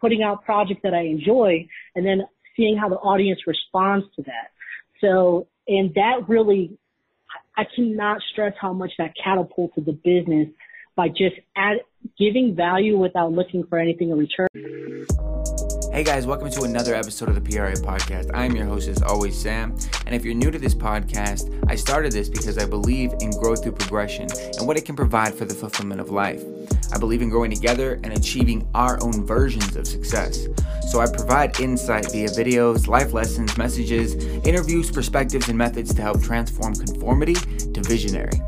putting out projects that I enjoy and then seeing how the audience responds to that. So, and that really, I cannot stress how much that catapulted the business by just add, giving value without looking for anything in return. Hey guys, welcome to another episode of the PRA podcast. I'm your host, as always, Sam. And if you're new to this podcast, I started this because I believe in growth through progression and what it can provide for the fulfillment of life. I believe in growing together and achieving our own versions of success. So I provide insight via videos, life lessons, messages, interviews, perspectives, and methods to help transform conformity to visionary.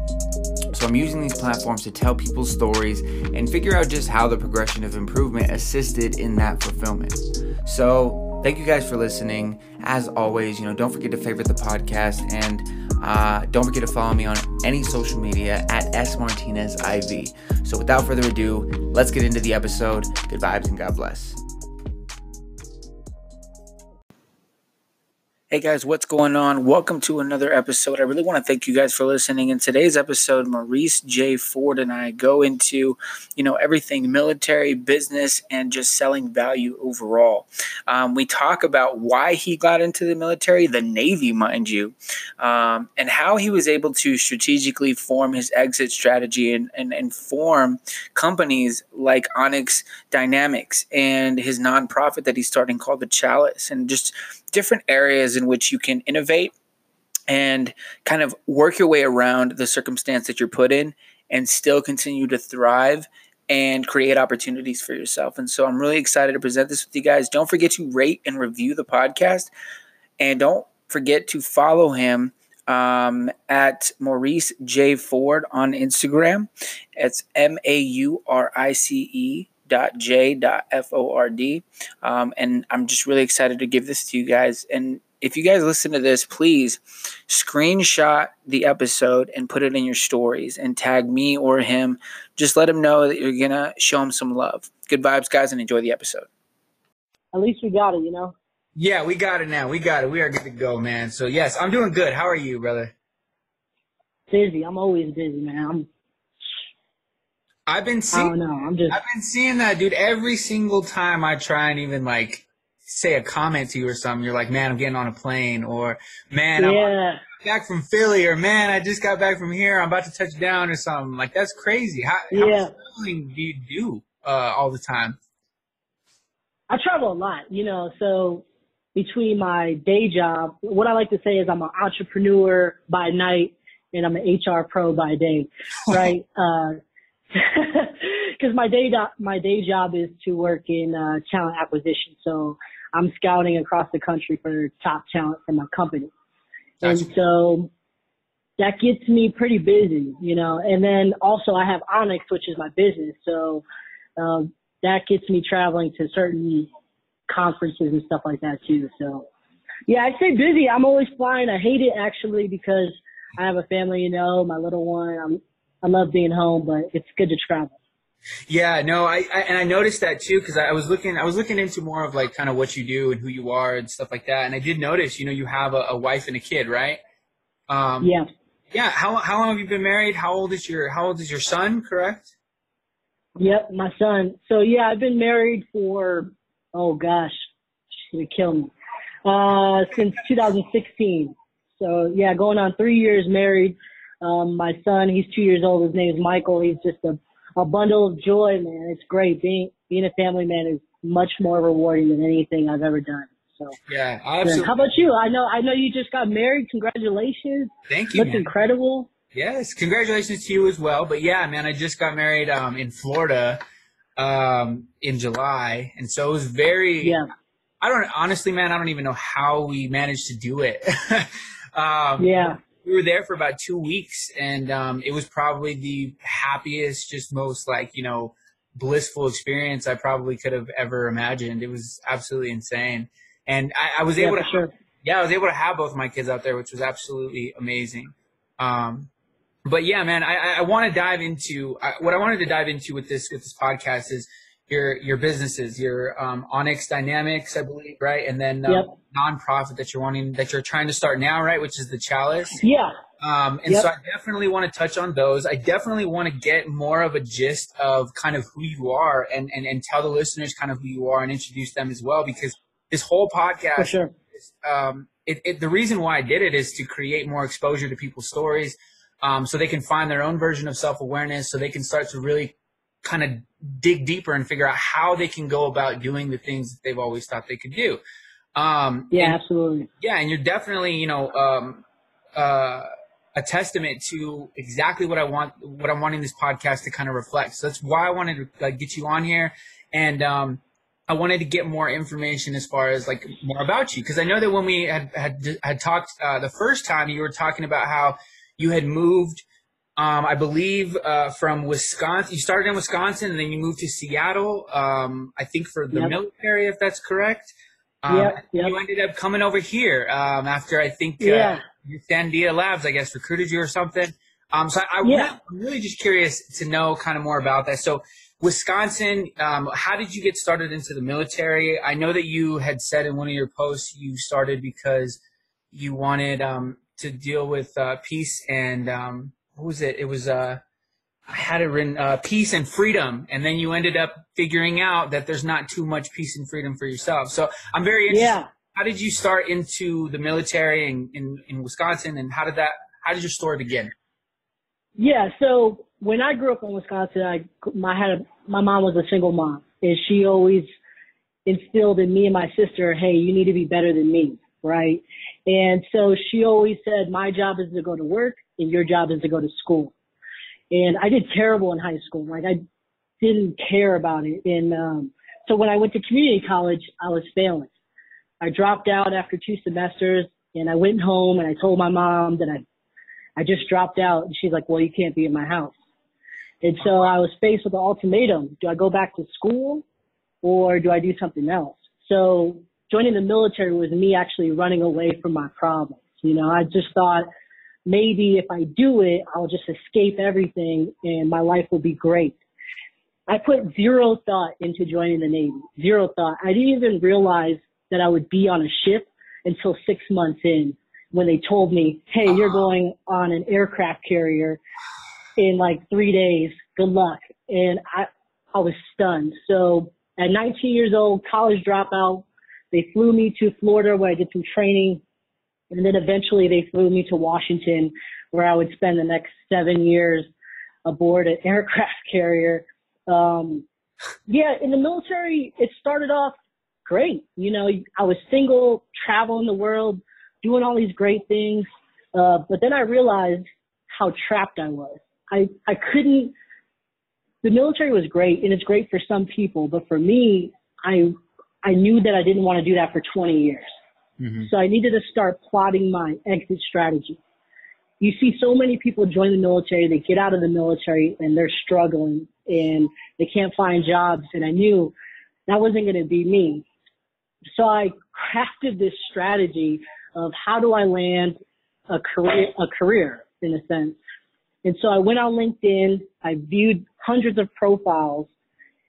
So I'm using these platforms to tell people's stories and figure out just how the progression of improvement assisted in that fulfillment. So thank you guys for listening. As always, you know, don't forget to favorite the podcast and uh, don't forget to follow me on any social media at S Martinez IV. So without further ado, let's get into the episode. Good vibes and God bless. Hey guys, what's going on? Welcome to another episode. I really want to thank you guys for listening. In today's episode, Maurice J. Ford and I go into, you know, everything military, business, and just selling value overall. Um, we talk about why he got into the military, the Navy, mind you, um, and how he was able to strategically form his exit strategy and, and, and form companies like Onyx Dynamics and his nonprofit that he's starting called The Chalice, and just different areas in which you can innovate and kind of work your way around the circumstance that you're put in and still continue to thrive and create opportunities for yourself. And so I'm really excited to present this with you guys. Don't forget to rate and review the podcast. And don't forget to follow him um, at Maurice J. Ford on Instagram. It's M A U R I C E j.ford. Um, and I'm just really excited to give this to you guys. And if you guys listen to this, please screenshot the episode and put it in your stories and tag me or him. Just let him know that you're going to show him some love. Good vibes, guys, and enjoy the episode. At least we got it, you know? Yeah, we got it now. We got it. We are good to go, man. So, yes, I'm doing good. How are you, brother? Busy. I'm always busy, man. I'm I've been seeing. Oh no, I'm just. I've been seeing that, dude. Every single time I try and even like say a comment to you or something, you're like, "Man, I'm getting on a plane," or "Man, I'm back from Philly," or "Man, I just got back from here. I'm about to touch down," or something. Like that's crazy. How, yeah. how much traveling do you do uh, all the time? I travel a lot, you know. So between my day job, what I like to say is I'm an entrepreneur by night and I'm an HR pro by day, right? uh, because my day do- my day job is to work in uh, talent acquisition. So I'm scouting across the country for top talent for my company, and so that gets me pretty busy, you know. And then also I have Onyx, which is my business, so um, that gets me traveling to certain conferences and stuff like that too. So yeah, I say busy. I'm always flying. I hate it actually because I have a family, you know, my little one. I'm I love being home, but it's good to travel. Yeah, no, I, I and I noticed that too because I was looking I was looking into more of like kind of what you do and who you are and stuff like that, and I did notice you know you have a, a wife and a kid, right? Um, yeah. Yeah. How how long have you been married? How old is your How old is your son? Correct. Yep, my son. So yeah, I've been married for oh gosh, she's gonna kill me. Uh, since 2016. So yeah, going on three years married. Um, my son, he's two years old. His name is Michael. He's just a, a bundle of joy, man. It's great. Being, being a family man is much more rewarding than anything I've ever done. So yeah, absolutely. How about you? I know, I know you just got married. Congratulations. Thank you. Looks man. incredible. Yes, congratulations to you as well. But yeah, man, I just got married um, in Florida um, in July, and so it was very. Yeah. I don't honestly, man. I don't even know how we managed to do it. um, yeah we were there for about two weeks, and um, it was probably the happiest, just most like you know blissful experience I probably could have ever imagined. It was absolutely insane, and I, I was yeah, able to sure. yeah, I was able to have both my kids out there, which was absolutely amazing. Um, but yeah, man, I, I want to dive into I, what I wanted to dive into with this with this podcast is your your businesses, your um, Onyx Dynamics, I believe, right? And then um, Yep. nonprofit that you're wanting that you're trying to start now, right? Which is the Chalice. Yeah. Um, and Yep. so I definitely want to touch on those. I definitely want to get more of a gist of kind of who you are and, and, and tell the listeners kind of who you are and introduce them as well because this whole For podcast, sure. um, it, it, the reason why I did it is to create more exposure to people's stories um, so they can find their own version of self awareness so they can start to really kind of dig deeper and figure out how they can go about doing the things that they've always thought they could do. Um, Yeah, and- absolutely. yeah, and you're definitely, you know, um, uh, a testament to exactly what I want, what I'm wanting this podcast to kind of reflect. So that's why I wanted to like, get you on here, and um, I wanted to get more information as far as like more about you, because I know that when we had had had talked uh, the first time, you were talking about how you had moved. Um, I believe uh, from Wisconsin. You started in Wisconsin, and then you moved to Seattle. Um, I think for the Yep. military, if that's correct. Um, Yep, yep. You ended up coming over here um, after I think uh, Yeah. Sandia Labs, I guess, recruited you or something. Um, so I, I Yeah. really, I'm really just curious to know kind of more about that. So Wisconsin, um, how did you get started into the military? I know that you had said in one of your posts you started because you wanted um, to deal with uh, peace and um, what was it? It was uh, I had it written uh, peace and freedom, and then you ended up figuring out that there's not too much peace and freedom for yourself. So I'm very interested. Yeah. How did you start into the military in, in, in Wisconsin, and how did that? How did your story begin? Yeah. So when I grew up in Wisconsin, I my had a, my mom was a single mom, and she always instilled in me and my sister, "Hey, you need to be better than me." Right. And so she always said, "My job is to go to work, and your job is to go to school." And I did terrible in high school. Like I didn't care about it. And um, so when I went to community college, I was failing. I dropped out after two semesters, and I went home and I told my mom that I I just dropped out. And she's like, well, you can't be in my house. And so I was faced with the ultimatum. Do I go back to school or do I do something else? So joining the military was me actually running away from my problems. You know, I just thought maybe if I do it, I'll just escape everything and my life will be great. I put zero thought into joining the Navy. Zero thought. I didn't even realize that I would be on a ship until six months in when they told me, hey, you're uh-huh. going on an aircraft carrier in like three days. Good luck. And I, I was stunned. So at 19 years old, college dropout, they flew me to Florida where I did some training. And then eventually they flew me to Washington where I would spend the next seven years aboard an aircraft carrier. Um, yeah, in the military, it started off great. You know, I was single, traveling the world, doing all these great things. Uh, but then I realized how trapped I was. I, I couldn't, the military was great and it's great for some people, but for me, I, I knew that I didn't want to do that for 20 years. Mm-hmm. So I needed to start plotting my exit strategy. You see so many people join the military, they get out of the military and they're struggling and they can't find jobs. And I knew that wasn't going to be me. So I crafted this strategy of how do I land a career, a career in a sense. And so I went on LinkedIn, I viewed hundreds of profiles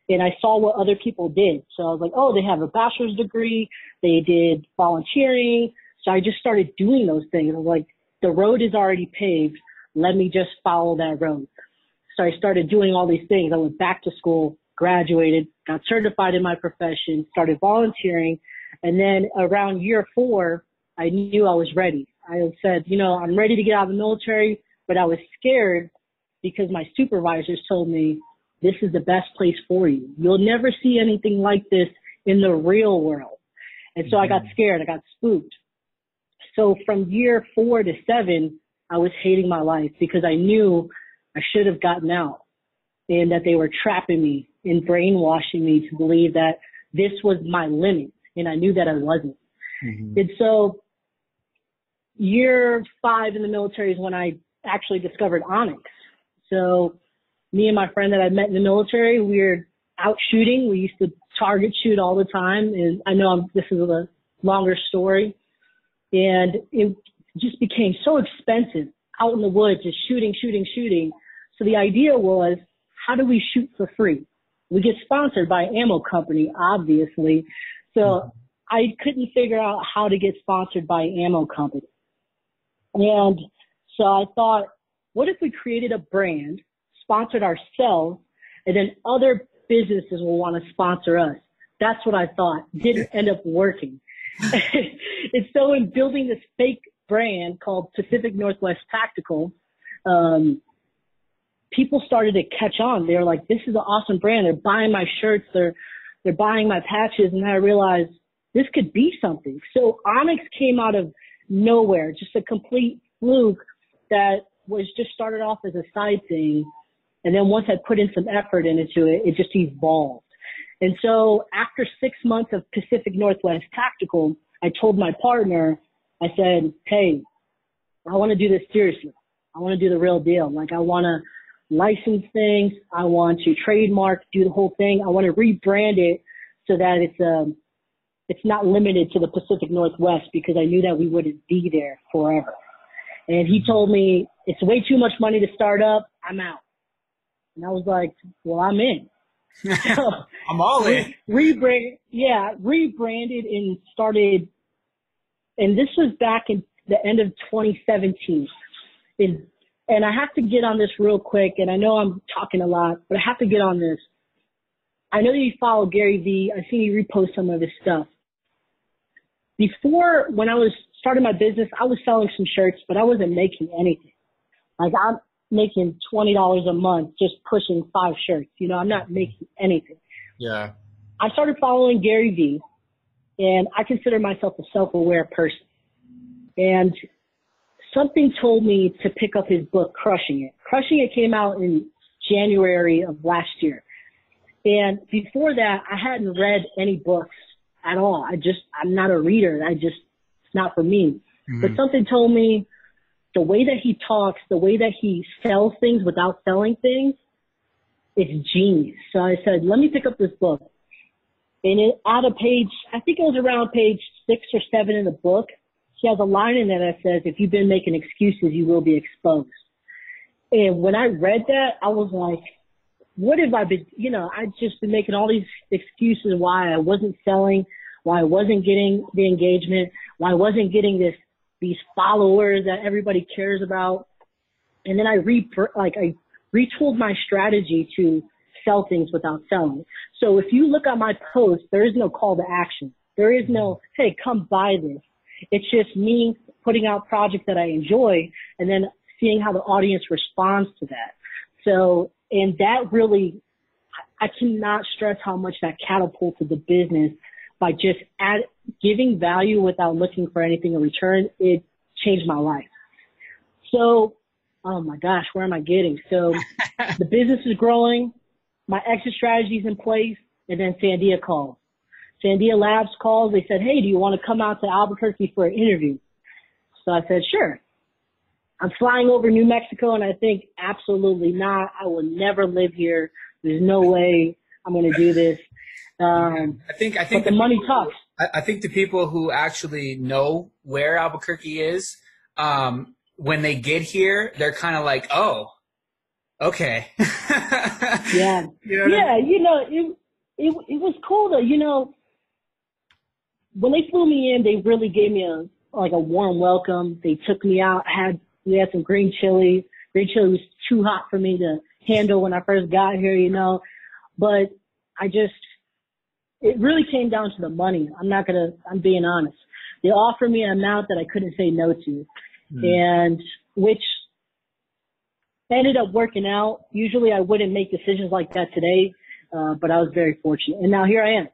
and I saw what other people did. So I was like, oh, they have a bachelor's degree. They did volunteering. So I just started doing those things. I was like, the road is already paved. Let me just follow that road. So I started doing all these things. I went back to school, graduated, got certified in my profession, started volunteering. And then around year four, I knew I was ready. I said, you know, I'm ready to get out of the military, but I was scared because my supervisors told me this is the best place for you. You'll never see anything like this in the real world. And so I got mm-hmm. scared. I got spooked. So from year four to seven, I was hating my life because I knew I should have gotten out and that they were trapping me and brainwashing me to believe that this was my limit. And I knew that I wasn't. Mm-hmm. And so year five in the military is when I actually discovered Onyx. So me and my friend that I met in the military, we were out shooting. We used to target shoot all the time. And I know I'm, this is a longer story. And it just became so expensive out in the woods, just shooting, shooting, shooting. So the idea was, how do we shoot for free? we get sponsored by ammo company, obviously. So. I couldn't figure out how to get sponsored by ammo company. And so I thought, what if we created a brand, sponsored ourselves, and then other businesses will want to sponsor us? That's what I thought. Didn't end up working. and so in building this fake brand called Pacific Northwest Tactical, um, people started to catch on. They were like, this is an awesome brand. They're buying my shirts. They're, they're buying my patches. And I realized this could be something. So Onyx came out of nowhere, just a complete fluke that was just started off as a side thing. And then once I put in some effort into it, it just evolved. And so after six months of Pacific Northwest Tactical, I told my partner, I said, Hey, I want to do this seriously. I want to do the real deal. Like I want to license things. I want to trademark, do the whole thing. I want to rebrand it so that it's um it's not limited to the Pacific Northwest because I knew that we wouldn't be there forever. And he told me it's way too much money to start up. I'm out. And I was like, well, I'm in. So I'm all in. Rebrand, yeah, rebranded and started. And this was back in the end of 2017. In and I have to get on this real quick, and I know I'm talking a lot, but I have to get on this. I know you follow Gary Vee. I see you repost some of his stuff. Before, when I was starting my business, I was selling some shirts, but I wasn't making anything. Like I'm making twenty dollars a month just pushing five shirts. You know, I'm not making anything. Yeah. I started following Gary Vee, and I consider myself a self-aware person. And something told me to pick up his book, Crushing It. Crushing It came out in January of last year. And before that, I hadn't read any books at all. I just, I'm not a reader. I just, it's not for me. Mm-hmm. But something told me the way that he talks, the way that he sells things without selling things, it's genius. So I said, let me pick up this book. And it, out of page, I think it was around page six or seven in the book, she has a line in there that says, if you've been making excuses, you will be exposed. And when I read that, I was like, what have I been, you know, I just been making all these excuses why I wasn't selling, why I wasn't getting the engagement, why I wasn't getting this, these followers that everybody cares about. And then I re, like, I retooled my strategy to sell things without selling. So if you look at my post, there is no call to action. There is no, hey, come buy this. It's just me putting out projects that I enjoy and then seeing how the audience responds to that. So, and that really, I cannot stress how much that catapulted the business by just add, giving value without looking for anything in return. It changed my life. So, oh my gosh, where am I getting? So the business is growing. My exit strategy is in place. And then Sandia calls. Sandia Labs calls. They said, Hey, do you want to come out to Albuquerque for an interview? So I said, sure. I'm flying over New Mexico and I think absolutely not. I will never live here. There's no way I'm going to do this. Um, I think, I think the, the money talks. I, I, think the people who actually know where Albuquerque is, um, when they get here, they're kind of like, oh, okay. yeah. You know yeah. I mean? You know, it, it, it was cool though. You know, when they flew me in, they really gave me a like a warm welcome. They took me out. Had we had some green chili. Green chili was too hot for me to handle when I first got here, you know. But I just it really came down to the money. I'm not gonna I'm being honest. They offered me an amount that I couldn't say no to. Mm. And which ended up working out. Usually I wouldn't make decisions like that today, uh, but I was very fortunate. And now here I am.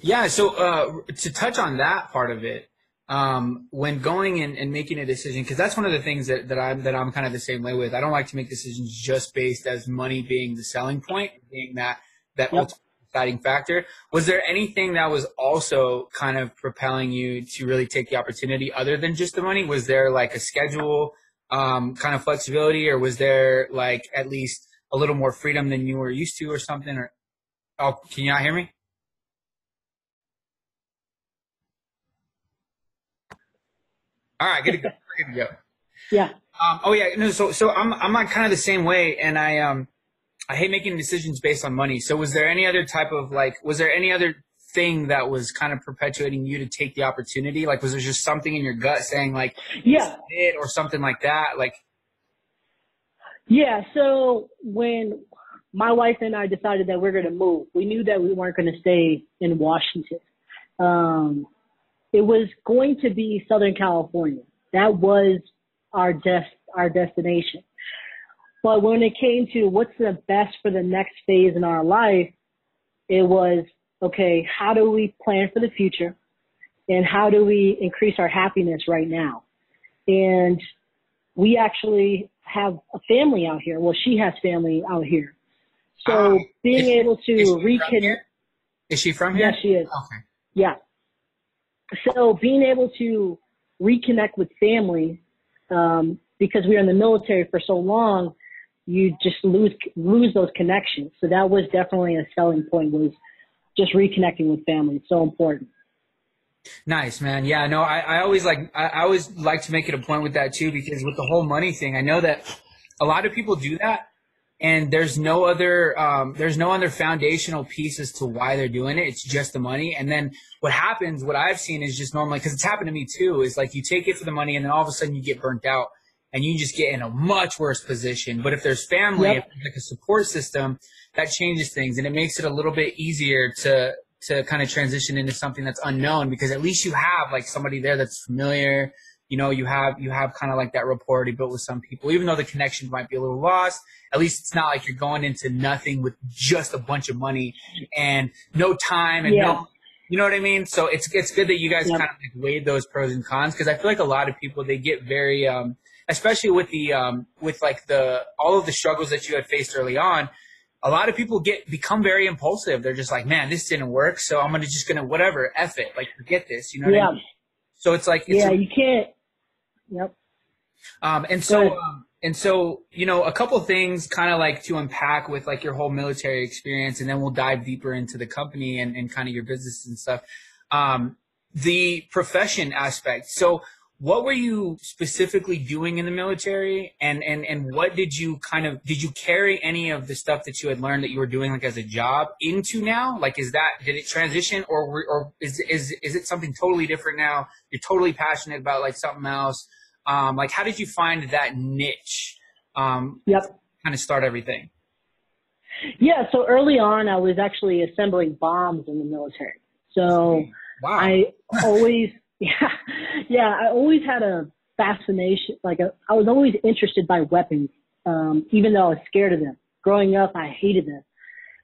Yeah. So uh, to touch on that part of it, um, when going and, and making a decision, because that's one of the things that, that I'm that I'm kind of the same way with. I don't like to make decisions just based as money being the selling point, being that that yep. Deciding factor. Was there anything that was also kind of propelling you to really take the opportunity other than just the money? Was there like a schedule, um, kind of flexibility, or was there like at least a little more freedom than you were used to, or something? Or oh, can you not hear me? All right, good to go. Good to go. Yeah. Um, oh yeah, no. So so I'm I'm like kind of the same way, and I um I hate making decisions based on money. So was there any other type of like, was there any other thing that was kind of perpetuating you to take the opportunity? Like, was there just something in your gut saying like, yeah, it or something like that? Like, yeah. So when my wife and I decided that we are going to move, we knew that we weren't going to stay in Washington. Um, it was going to be Southern California. That was our des- our destination. But when it came to what's the best for the next phase in our life, it was okay, how do we plan for the future? And how do we increase our happiness right now? And we actually have a family out here. Well, she has family out here. So um, being able to reconnect. Is she from here? Yes, she is. Okay. Yeah. So being able to reconnect with family, um, because we were in the military for so long, you just lose lose those connections. So that was definitely a selling point was just reconnecting with family. It's so important. Nice, man. Yeah, no, I, I always like I, I always like to make it a point with that too because with the whole money thing, I know that a lot of people do that and there's no other um, there's no other foundational piece as to why they're doing it it's just the money and then what happens what i've seen is just normally because it's happened to me too is like you take it for the money and then all of a sudden you get burnt out and you just get in a much worse position. But if there's family, yep. if there's like a support system, that changes things and it makes it a little bit easier to to kind of transition into something that's unknown because at least you have like somebody there that's familiar. You know, you have you have kind of like that rapport already built with some people, even though the connection might be a little lost. At least it's not like you're going into nothing with just a bunch of money and no time and yeah. no you know what I mean? So it's it's good that you guys yep. kind of like weighed those pros and cons because I feel like a lot of people they get very um especially with the um, with like the all of the struggles that you had faced early on a lot of people get become very impulsive. They're just like man this didn't work so i'm gonna just gonna whatever F it. Like forget this you know yeah. I mean? so it's like it's yeah a, you can't yep. Um and so um, and so you know a couple things kind of like to unpack with like your whole military experience and then we'll dive deeper into the company and, and kind of your business and stuff. Um the profession aspect. So what were you specifically doing in the military? And, and, and what did you kind of did you carry any of the stuff that you had learned that you were doing like as a job into now? Like is that did it transition or or is is is it something totally different now? You're totally passionate about like something else. Um like how did you find that niche? Um yep. kind of start everything. Yeah so early on i was actually assembling bombs in the military. So wow. i always yeah, yeah. I always had a fascination. Like a, I was always interested by weapons, um, even though I was scared of them. Growing up, I hated them,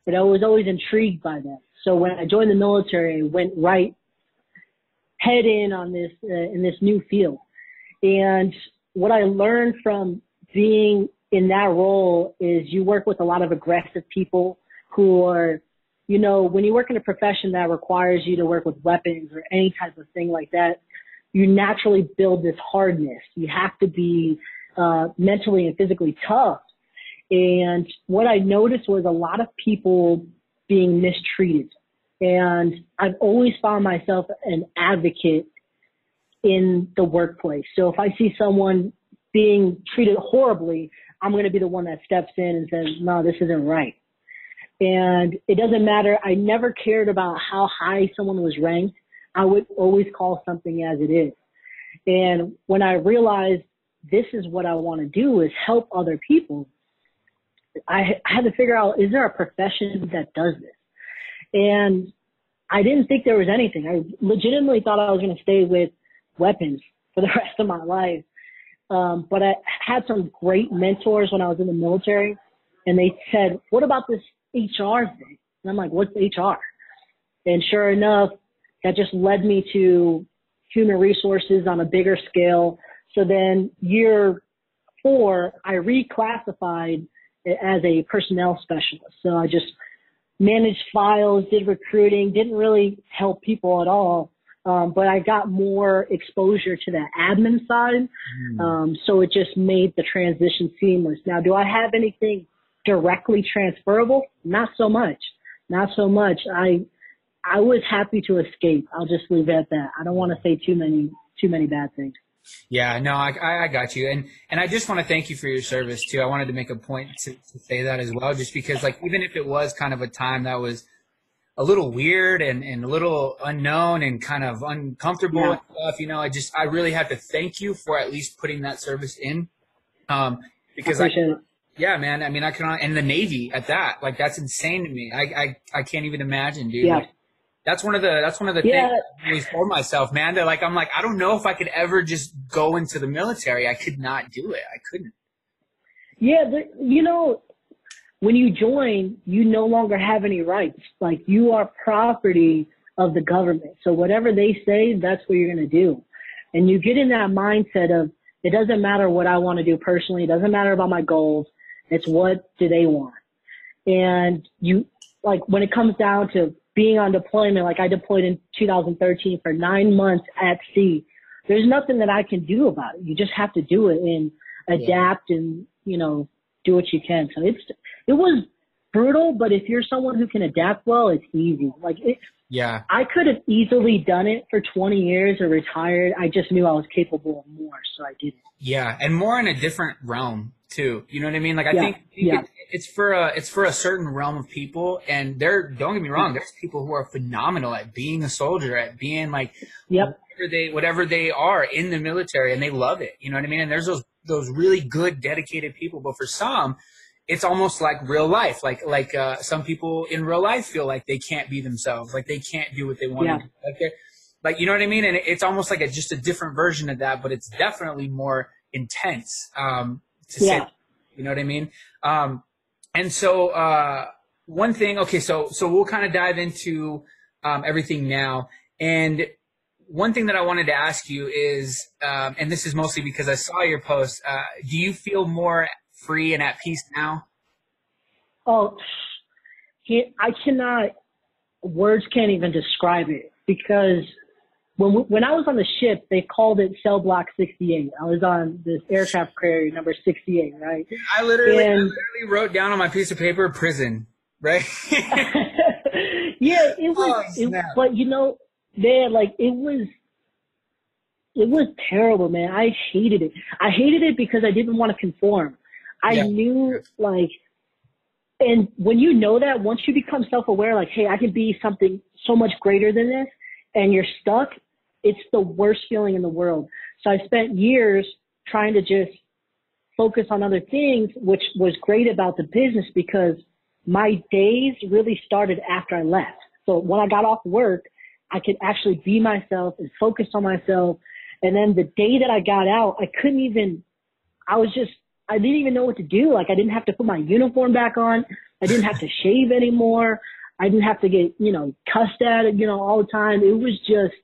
but I was always intrigued by them. So when I joined the military, I went right head in on this uh, in this new field. And what I learned from being in that role is you work with a lot of aggressive people who are you know, when you work in a profession that requires you to work with weapons or any type of thing like that, you naturally build this hardness. You have to be uh, mentally and physically tough. And what I noticed was a lot of people being mistreated. And I've always found myself an advocate in the workplace. So if I see someone being treated horribly, I'm going to be the one that steps in and says, no, this isn't right. And it doesn't matter. I never cared about how high someone was ranked. I would always call something as it is. And when I realized this is what I want to do is help other people, I, I had to figure out, is there a profession that does this? And I didn't think there was anything. I legitimately thought I was going to stay with weapons for the rest of my life. Um, but I had some great mentors when I was in the military, and they said, "What about this HR thing. And I'm like, what's HR? And sure enough, that just led me to human resources on a bigger scale. So then year four, I reclassified as a personnel specialist. So I just managed files, did recruiting, didn't really help people at all. Um, but I got more exposure to the admin side. Mm. Um, so it just made the transition seamless. Now, do I have anything directly transferable? Not so much. Not so much. I I was happy to escape. I'll just leave it at that. I don't want to say too many too many bad things. Yeah, no, I, I got you, and and I just want to thank you for your service too. I wanted to make a point to, to say that as well, just because like even if it was kind of a time that was a little weird and, and a little unknown and kind of uncomfortable yeah. and stuff, you know, I just I really have to thank you for at least putting that service in, um, because I, I yeah, man. I mean, I can and the Navy at that, like that's insane to me. I I, I can't even imagine, dude. Yeah. Like, that's one of the that's one of the yeah. things I always told myself, man. That like I'm like I don't know if I could ever just go into the military. I could not do it. I couldn't. Yeah, but you know, when you join, you no longer have any rights. Like you are property of the government. So whatever they say, that's what you're gonna do. And you get in that mindset of it doesn't matter what I want to do personally. It doesn't matter about my goals. It's what do they want. And you like when it comes down to being on deployment, like I deployed in 2013 for nine months at sea. There's nothing that I can do about it. You just have to do it and adapt yeah. and, you know, do what you can. So it's, it was brutal, but if you're someone who can adapt well, it's easy. Like it, yeah, I could have easily done it for 20 years or retired. I just knew I was capable of more, so I did it. Yeah, and more in a different realm too. You know what I mean? Like I yeah. think, yeah. It, it's for a it's for a certain realm of people, and there. Don't get me wrong. There's people who are phenomenal at being a soldier, at being like yep. whatever they whatever they are in the military, and they love it. You know what I mean? And there's those those really good, dedicated people. But for some, it's almost like real life. Like like uh, some people in real life feel like they can't be themselves, like they can't do what they want yeah. to do. Like like you know what I mean? And it's almost like a just a different version of that, but it's definitely more intense. Um, to yeah. say, you know what I mean? Um, and so uh, one thing, okay, so so we'll kind of dive into um, everything now. And one thing that I wanted to ask you is, um, and this is mostly because I saw your post. Uh, do you feel more free and at peace now? Oh, I cannot. Words can't even describe it because when when I was on the ship, they called it Cell Block 68. I was on this aircraft carrier number 68, right? I literally, and, I literally wrote down on my piece of paper prison, right? yeah, it was. Oh, it, but you know, man, like it was. It was terrible, man. I hated it. I hated it because I didn't want to conform. I yeah. knew like, and when you know that, once you become self-aware, like, hey, I can be something so much greater than this, and you're stuck, it's the worst feeling in the world. So I spent years trying to just focus on other things, which was great about the business because my days really started after I left. So when I got off work, I could actually be myself and focus on myself. And then the day that I got out, I couldn't even, I was just, I didn't even know what to do. Like I didn't have to put my uniform back on. I didn't have to shave anymore. I didn't have to get, you know, cussed at, you know, all the time. It was just,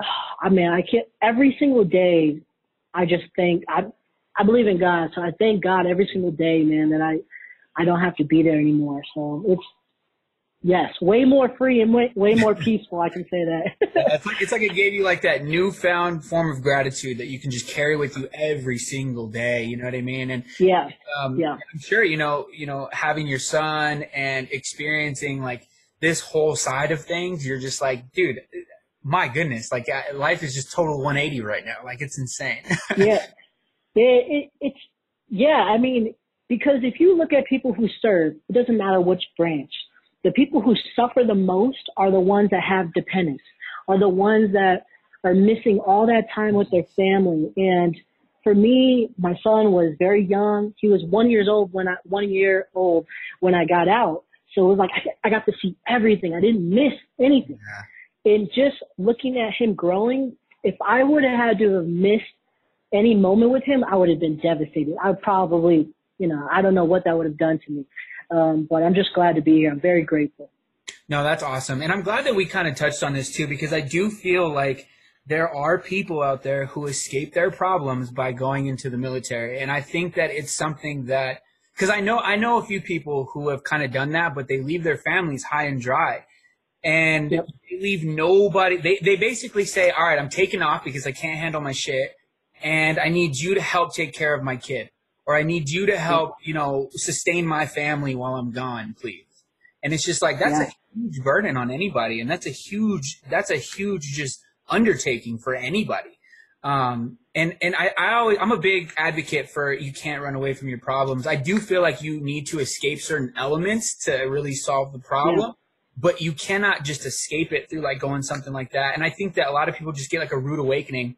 ah, I mean, I can't, every single day, I just think, I, I believe in God. So I thank God every single day, man, that I, I don't have to be there anymore. So it's, Yes, way more free and way, way more peaceful. I can say that. it's, like, it's like it gave you like that newfound form of gratitude that you can just carry with you every single day. You know what I mean? And yeah, um, yeah. I'm sure you know, you know, having your son and experiencing like this whole side of things, you're just like, dude, my goodness, like life is just total 180 right now. Like it's insane. yeah, it, it, it's yeah. I mean, because if you look at people who serve, it doesn't matter which branch the people who suffer the most are the ones that have dependents, are the ones that are missing all that time with their family. And for me, my son was very young. He was one years old when I, one year old when I got out. So it was like, I, I got to see everything. I didn't miss anything. Yeah. And just looking at him growing, if I would have had to have missed any moment with him, I would have been devastated. I probably, you know, I don't know what that would have done to me. Um, but I'm just glad to be here. I'm very grateful. No, that's awesome. And I'm glad that we kind of touched on this too, because I do feel like there are people out there who escape their problems by going into the military. And I think that it's something that, because I know, I know a few people who have kind of done that, but they leave their families high and dry. And yep. they leave nobody, they, they basically say, all right, I'm taking off because I can't handle my shit. And I need you to help take care of my kid or I need you to help, you know, sustain my family while I'm gone, please. And it's just like that's yeah. a huge burden on anybody, and that's a huge that's a huge just undertaking for anybody. Um, and and I, I always I'm a big advocate for you can't run away from your problems. I do feel like you need to escape certain elements to really solve the problem. Yeah. But you cannot just escape it through like going something like that. And I think that a lot of people just get like a rude awakening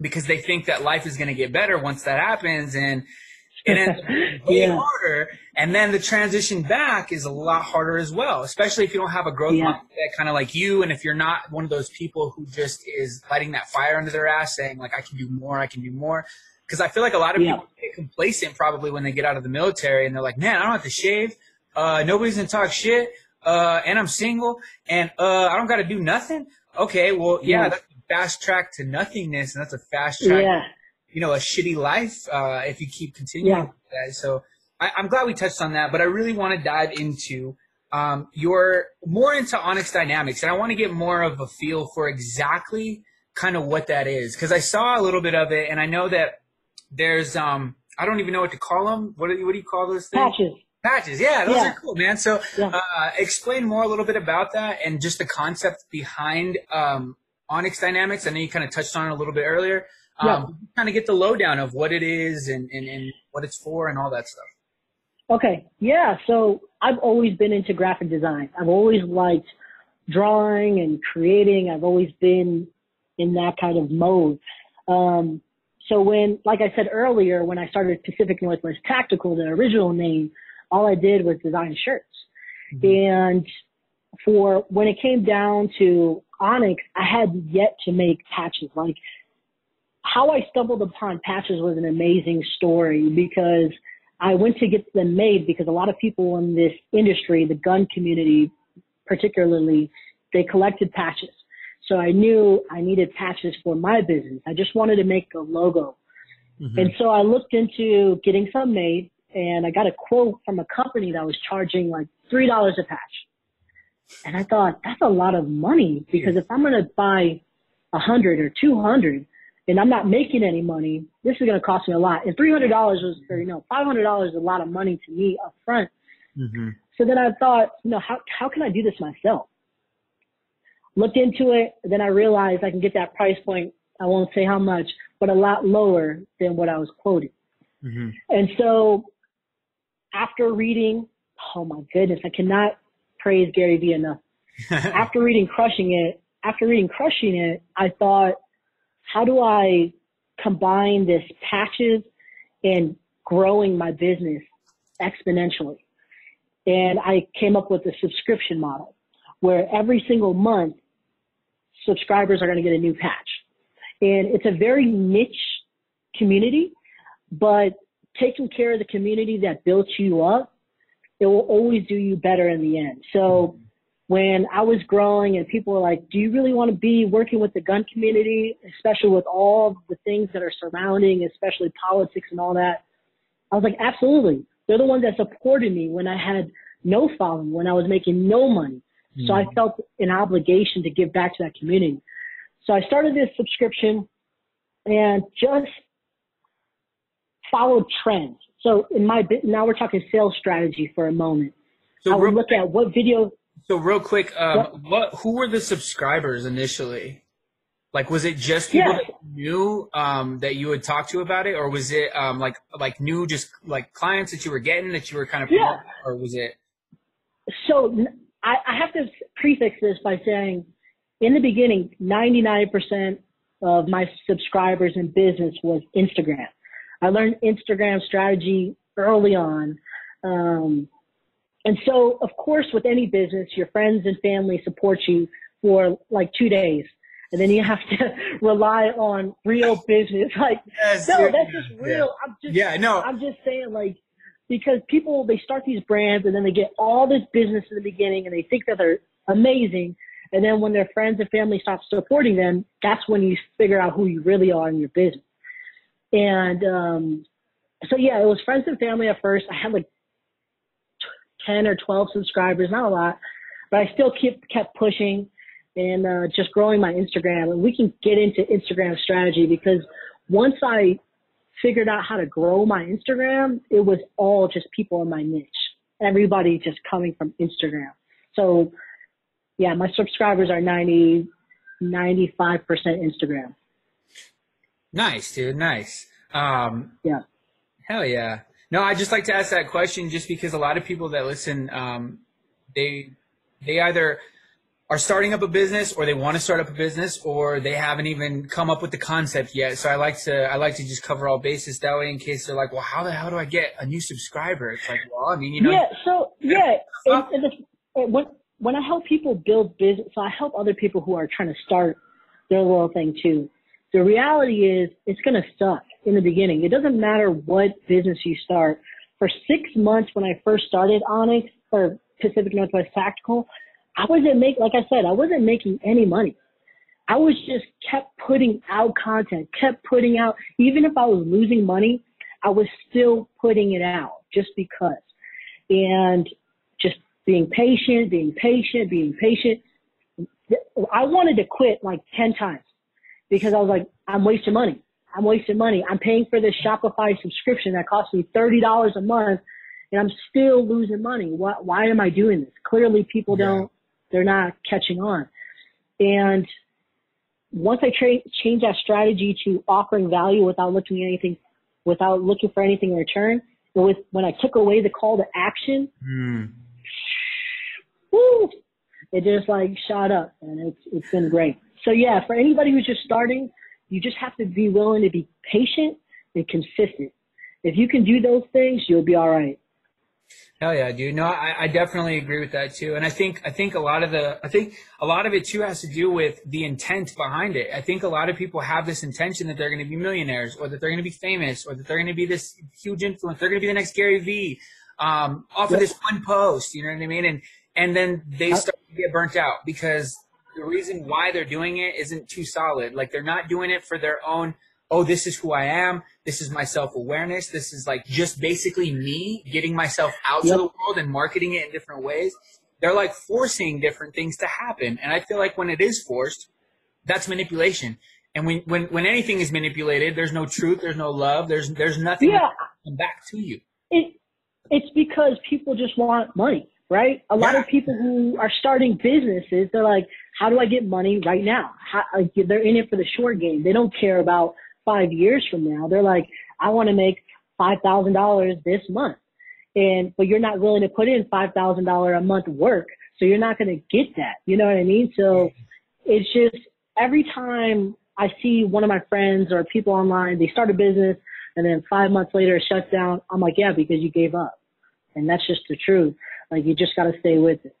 because they think that life is going to get better once that happens. And it ends up way yeah. harder. And then the transition back is a lot harder as well, especially if you don't have a growth yeah. mindset kind of like you. And if you're not one of those people who just is lighting that fire under their ass saying like, I can do more, I can do more. Cause I feel like a lot of yeah. people get complacent probably when they get out of the military and they're like, man, I don't have to shave. Uh, nobody's gonna talk shit. Uh, and I'm single and, uh, I don't got to do nothing. Okay. Well, yeah, that's a fast track to nothingness. And that's a fast track yeah you know, a shitty life uh, if you keep continuing yeah. that. So I, am glad we touched on that, but I really want to dive into um, your more into Onyx Dynamics, and I want to get more of a feel for exactly kind of what that is because I saw a little bit of it, and I know that there's um I don't even know what to call them. What do you, what do you call those things? Patches. Patches, yeah, those yeah. are cool, man. So, yeah. uh, explain more a little bit about that and just the concept behind um, Onyx Dynamics. I know you kind of touched on it a little bit earlier, yeah. Um, kind of get the lowdown of what it is and, and, and what it's for and all that stuff. Okay. Yeah. So I've always been into graphic design. I've always liked drawing and creating. I've always been in that kind of mode. Um, so when, like I said earlier, when I started Pacific Northwest Tactical, the original name, all I did was design shirts. Mm-hmm. And for when it came down to Onyx, I had yet to make patches. Like how I stumbled upon patches was an amazing story because I went to get them made because a lot of people in this industry, the gun community particularly, they collected patches. So I knew I needed patches for my business. I just wanted to make a logo. Mm-hmm. And so I looked into getting some made and I got a quote from a company that was charging like $3 a patch. And I thought that's a lot of money because if I'm going to buy a hundred or 200, and I'm not making any money, this is going to cost me a lot. And $300 was, or, you know, $500 is a lot of money to me up front. Mm-hmm. So then I thought, you know, how, how can I do this myself? Looked into it. Then I realized I can get that price point. I won't say how much, but a lot lower than what I was quoting. Mm-hmm. And so after reading, oh my goodness, I cannot praise Gary Vee enough. after reading Crushing It, after reading Crushing It, I thought, how do I combine this patches and growing my business exponentially? And I came up with a subscription model where every single month subscribers are going to get a new patch. And it's a very niche community, but taking care of the community that built you up, it will always do you better in the end. So when I was growing and people were like, do you really want to be working with the gun community, especially with all the things that are surrounding, especially politics and all that? I was like, absolutely. They're the ones that supported me when I had no following, when I was making no money. Mm-hmm. So I mm. felt an obligation to give back to that community. So I started this subscription and just followed trends. So in my, now we're talking sales strategy for a moment. So I would look at what video, so real quick, um, what who were the subscribers initially? Like, was it just people yeah. that knew um, that you would talk to about it, or was it um, like like new just like clients that you were getting that you were kind of, yeah. or was it? So I, I have to prefix this by saying, in the beginning, ninety nine percent of my subscribers in business was Instagram. I learned Instagram strategy early on. Um, and so, of course, with any business, your friends and family support you for like two days. And then you have to rely on real business. Like, yes, no, yeah, that's just real. Yeah. I'm just, yeah, no, I'm just saying like, because people, they start these brands and then they get all this business in the beginning and they think that they're amazing. And then when their friends and family stop supporting them, that's when you figure out who you really are in your business. And, um, so yeah, it was friends and family at first. I had like 10 or 12 subscribers, not a lot, but I still keep kept pushing and uh, just growing my Instagram. And we can get into Instagram strategy because once I figured out how to grow my Instagram, it was all just people in my niche. Everybody just coming from Instagram. So yeah, my subscribers are 90, 95% Instagram. Nice, dude. Nice. Um, yeah. Hell yeah. No, I just like to ask that question just because a lot of people that listen, um, they they either are starting up a business or they want to start up a business or they haven't even come up with the concept yet. So I like to I like to just cover all bases that way in case they're like, well, how the hell do I get a new subscriber? It's like, well, I mean, you know. Yeah. So yeah, and the, when when I help people build business, so I help other people who are trying to start their little thing too. The reality is, it's going to suck in the beginning. It doesn't matter what business you start. For six months when I first started Onyx or Pacific Northwest Tactical, I wasn't making, like I said, I wasn't making any money. I was just kept putting out content, kept putting out, even if I was losing money, I was still putting it out just because. And just being patient, being patient, being patient. I wanted to quit like 10 times because I was like, I'm wasting money. I'm wasting money. I'm paying for this Shopify subscription that costs me $30 a month and I'm still losing money. Why, why am I doing this? Clearly people yeah. don't, they're not catching on. And once I tra- changed that strategy to offering value without looking at anything, without looking for anything in return, with when I took away the call to action, mm. woo, it just like shot up and it's, it's been great. So yeah, for anybody who's just starting, you just have to be willing to be patient and consistent. If you can do those things, you'll be all right. Hell yeah, dude. No, I, I definitely agree with that too. And I think I think a lot of the I think a lot of it too has to do with the intent behind it. I think a lot of people have this intention that they're going to be millionaires or that they're going to be famous or that they're going to be this huge influence. They're going to be the next Gary Vee um, off yep. of this one post. You know what I mean? And and then they start to get burnt out because the reason why they're doing it isn't too solid. Like they're not doing it for their own, oh, this is who I am. This is my self awareness. This is like just basically me getting myself out yep. to the world and marketing it in different ways. They're like forcing different things to happen. And I feel like when it is forced, that's manipulation. And when, when, when anything is manipulated, there's no truth, there's no love, there's, there's nothing yeah. back to you. It, it's because people just want money right? A lot of people who are starting businesses, they're like, how do I get money right now? How, like, they're in it for the short game. They don't care about five years from now. They're like, I want to make $5,000 this month. And, but you're not willing to put in $5,000 a month work. So you're not going to get that. You know what I mean? So it's just every time I see one of my friends or people online, they start a business and then five months later it shuts down. I'm like, yeah, because you gave up. And that's just the truth. Like you just got to stay with it.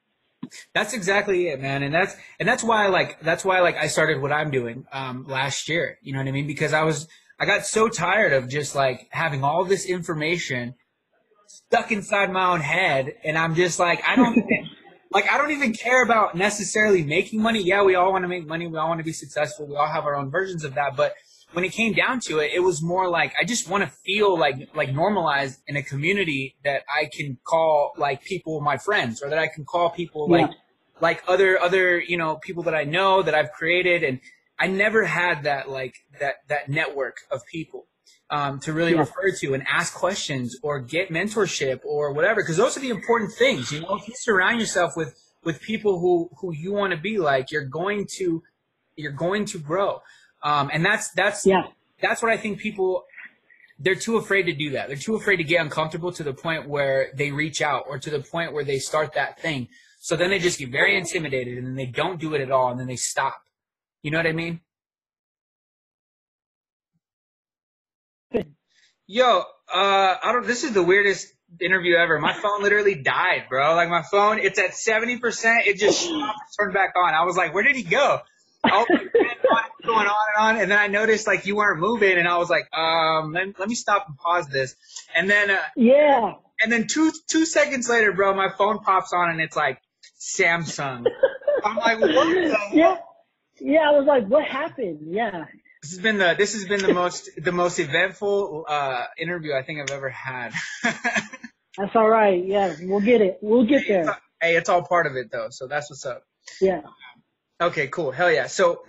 That's exactly it, man. And that's and that's why like that's why like I started what I'm doing um last year. You know what I mean? Because I was I got so tired of just like having all this information stuck inside my own head and I'm just like I don't like I don't even care about necessarily making money. Yeah, we all want to make money. We all want to be successful. We all have our own versions of that, but when it came down to it, it was more like I just want to feel like like normalized in a community that I can call like people my friends or that I can call people like like other other you know people that I know that I've created and I never had that like that that network of people um, to really yeah. refer to and ask questions or get mentorship or whatever because those are the important things you know? If you surround yourself with with people who who you want to be like you're going to you're going to grow um, and that's that's yeah. that's what I think people they're too afraid to do that. They're too afraid to get uncomfortable to the point where they reach out or to the point where they start that thing. So then they just get very intimidated and then they don't do it at all and then they stop. You know what I mean? Yo, uh, I don't. This is the weirdest interview ever. My phone literally died, bro. Like my phone, it's at seventy percent. It just turned back on. I was like, where did he go? Oh, going on and on, and then I noticed like you weren't moving, and I was like, um, let, let me stop and pause this, and then uh, yeah, and then two two seconds later, bro, my phone pops on and it's like Samsung. I'm like, what Yeah, yeah. I was like, what happened? Yeah. This has been the this has been the most the most eventful uh, interview I think I've ever had. that's all right. Yeah, we'll get it. We'll get there. Hey, it's all part of it though, so that's what's up. Yeah. Okay, cool. Hell yeah. So,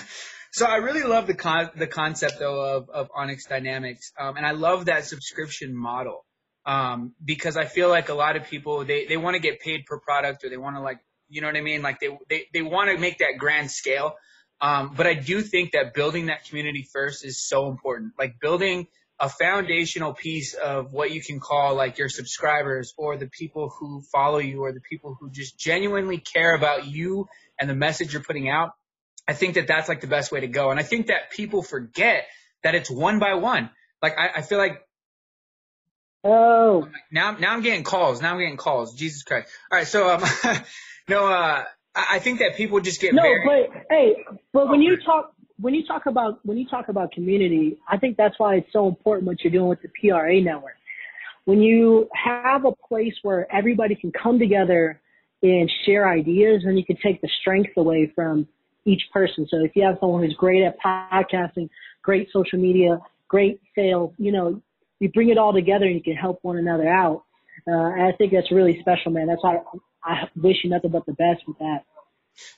so I really love the con- the concept though of, of Onyx Dynamics. Um, and I love that subscription model. Um, because I feel like a lot of people, they, they want to get paid per product or they want to like, you know what I mean? Like they, they, they want to make that grand scale. Um, but I do think that building that community first is so important. Like building a foundational piece of what you can call like your subscribers or the people who follow you or the people who just genuinely care about you and the message you're putting out. I think that that's like the best way to go. And I think that people forget that it's one by one. Like I, I feel like Oh. Now, now I'm getting calls. Now I'm getting calls. Jesus Christ. All right. So, um, no, uh, I think that people just get no, very- but hey, but when you talk when you talk about when you talk about community, I think that's why it's so important what you're doing with the PRA network. When you have a place where everybody can come together and share ideas, and you can take the strength away from each person. So if you have someone who's great at podcasting, great social media, great sales, you know, you bring it all together and you can help one another out. Uh, and I think that's really special, man. That's why I wish you nothing but the best with that.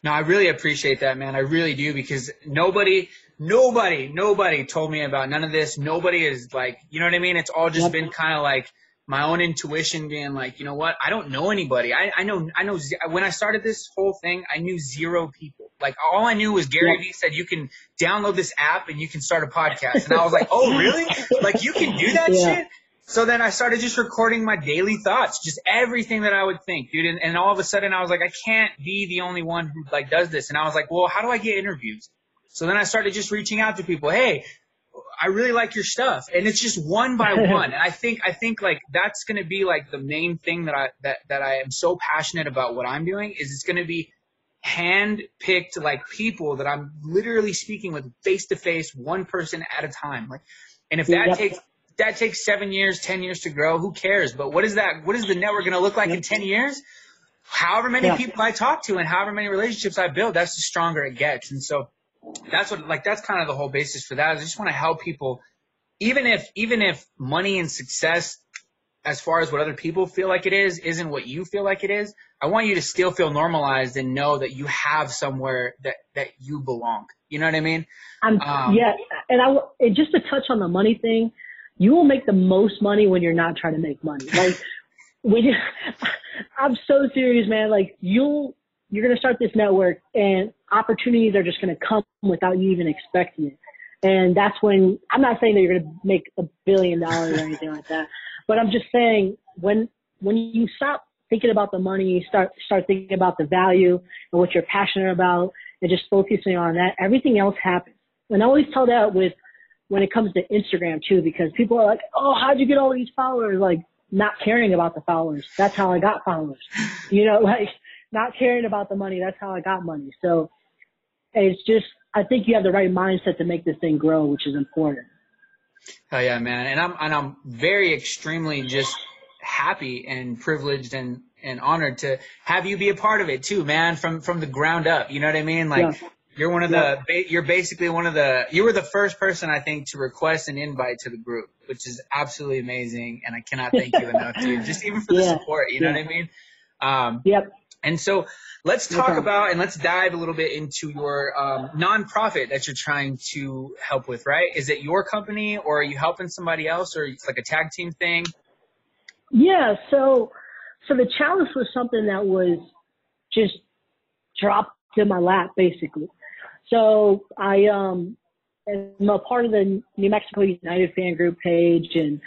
No, I really appreciate that, man. I really do because nobody, nobody, nobody told me about none of this. Nobody is like, you know what I mean? It's all just yep. been kind of like my own intuition being like, you know what? I don't know anybody. I, I know, I know when I started this whole thing, I knew zero people. Like all I knew was Gary Vee said you can download this app and you can start a podcast. And I was like, oh really? like you can do that yeah. shit? So then I started just recording my daily thoughts, just everything that I would think, dude. And, and all of a sudden I was like, I can't be the only one who like does this. And I was like, well, how do I get interviews? So then I started just reaching out to people. Hey, I really like your stuff. And it's just one by one. And I think, I think like that's going to be like the main thing that I, that, that I am so passionate about what I'm doing is it's going to be hand picked like people that I'm literally speaking with face to face, one person at a time. Like, and if that yep. takes that takes seven years, ten years to grow, who cares? But what is that? What is the network going to look like yep. in ten years? However many yeah. people I talk to and however many relationships I build, that's the stronger it gets. And so that's what like that's kind of the whole basis for that. I just want to help people, even if even if money and success as far as what other people feel like it is isn't what you feel like it is i want you to still feel normalized and know that you have somewhere that that you belong. You know what i mean? Um, yeah and i and just to touch on the money thing you will make the most money when you're not trying to make money. Like when you i'm so serious man. Like you'll you're going to start this network and opportunities are just going to come without you even expecting it and that's when i'm not saying that you're going to make a billion dollars or anything like that but I'm just saying when when you stop thinking about the money, you start start thinking about the value and what you're passionate about, and just focusing on that. Everything else happens. And I always tell that with when it comes to Instagram too, because people are like, "Oh, how'd you get all these followers?" Like not caring about the followers. That's how I got followers. You know, like not caring about the money. That's how I got money. So it's just I think you have the right mindset to make this thing grow, which is important. Oh yeah, man. And I'm and I'm very extremely just happy and privileged and and honored to have you be a part of it too, man, from from the ground up. You know what I mean? Like yeah. you're one of the you're basically one of the you were the first person I think to request an invite to the group, which is absolutely amazing and I cannot thank you enough dude. Just even for the yeah. support, you know what I mean? Um Yep. And so let's talk okay. about and let's dive a little bit into your um, nonprofit that you're trying to help with, right? Is it your company or are you helping somebody else or it's like a tag team thing? Yeah, so so the challenge was something that was just dropped in my lap basically. So I um am a part of the New Mexico United fan group page and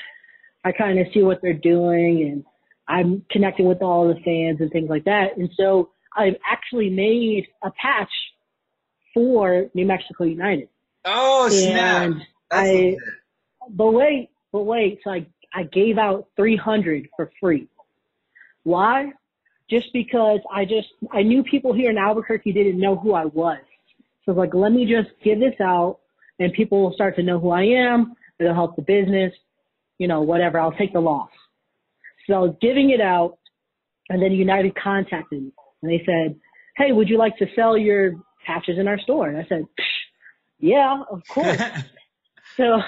I kind of see what they're doing and I'm connecting with all the fans and things like that. And so I've actually made a patch for New Mexico United. Oh snap! And I, but wait, but wait. So I I gave out 300 for free. Why? Just because I just I knew people here in Albuquerque didn't know who I was. So I was like, let me just give this out, and people will start to know who I am. It'll help the business, you know, whatever. I'll take the loss. So I was giving it out, and then United contacted me, and they said, "Hey, would you like to sell your patches in our store?" And I said, "Yeah, of course." so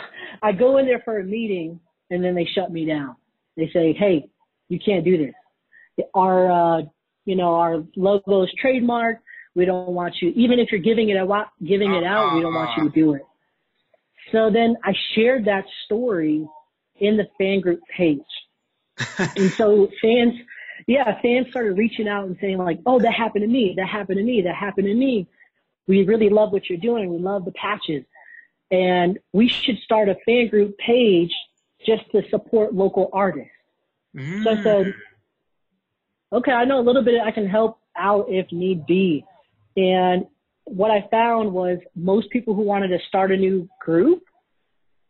I go in there for a meeting, and then they shut me down. They say, "Hey, you can't do this. Our, uh, you know, our logo is trademarked. We don't want you, even if you're giving it out, giving it out, we don't want you to do it." So then I shared that story in the fan group page and so fans, yeah, fans started reaching out and saying like, oh, that happened to me, that happened to me, that happened to me. we really love what you're doing. We love the patches. And we should start a fan group page just to support local artists. Mm. So I said, mm. okay, I know a little bit. I can help out if need be. And what I found was most people who wanted to start a new group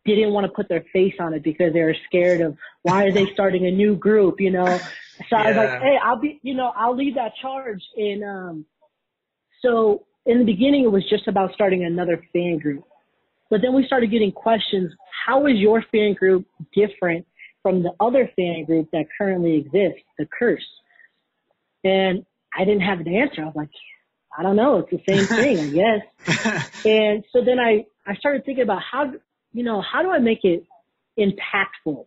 didn't want to put their face on it because they were scared of why are they starting a new group, you know? So yeah. I was like, hey, I'll be, you know, I'll lead that charge. And um, so in the beginning, it was just about starting another fan group. But then we started getting questions. How is your fan group different from the other fan group that currently exists, the curse? And I didn't have an answer. I was like, I don't know. It's the same thing, I guess. and so then I, I started thinking about how, you know, how do I make it impactful?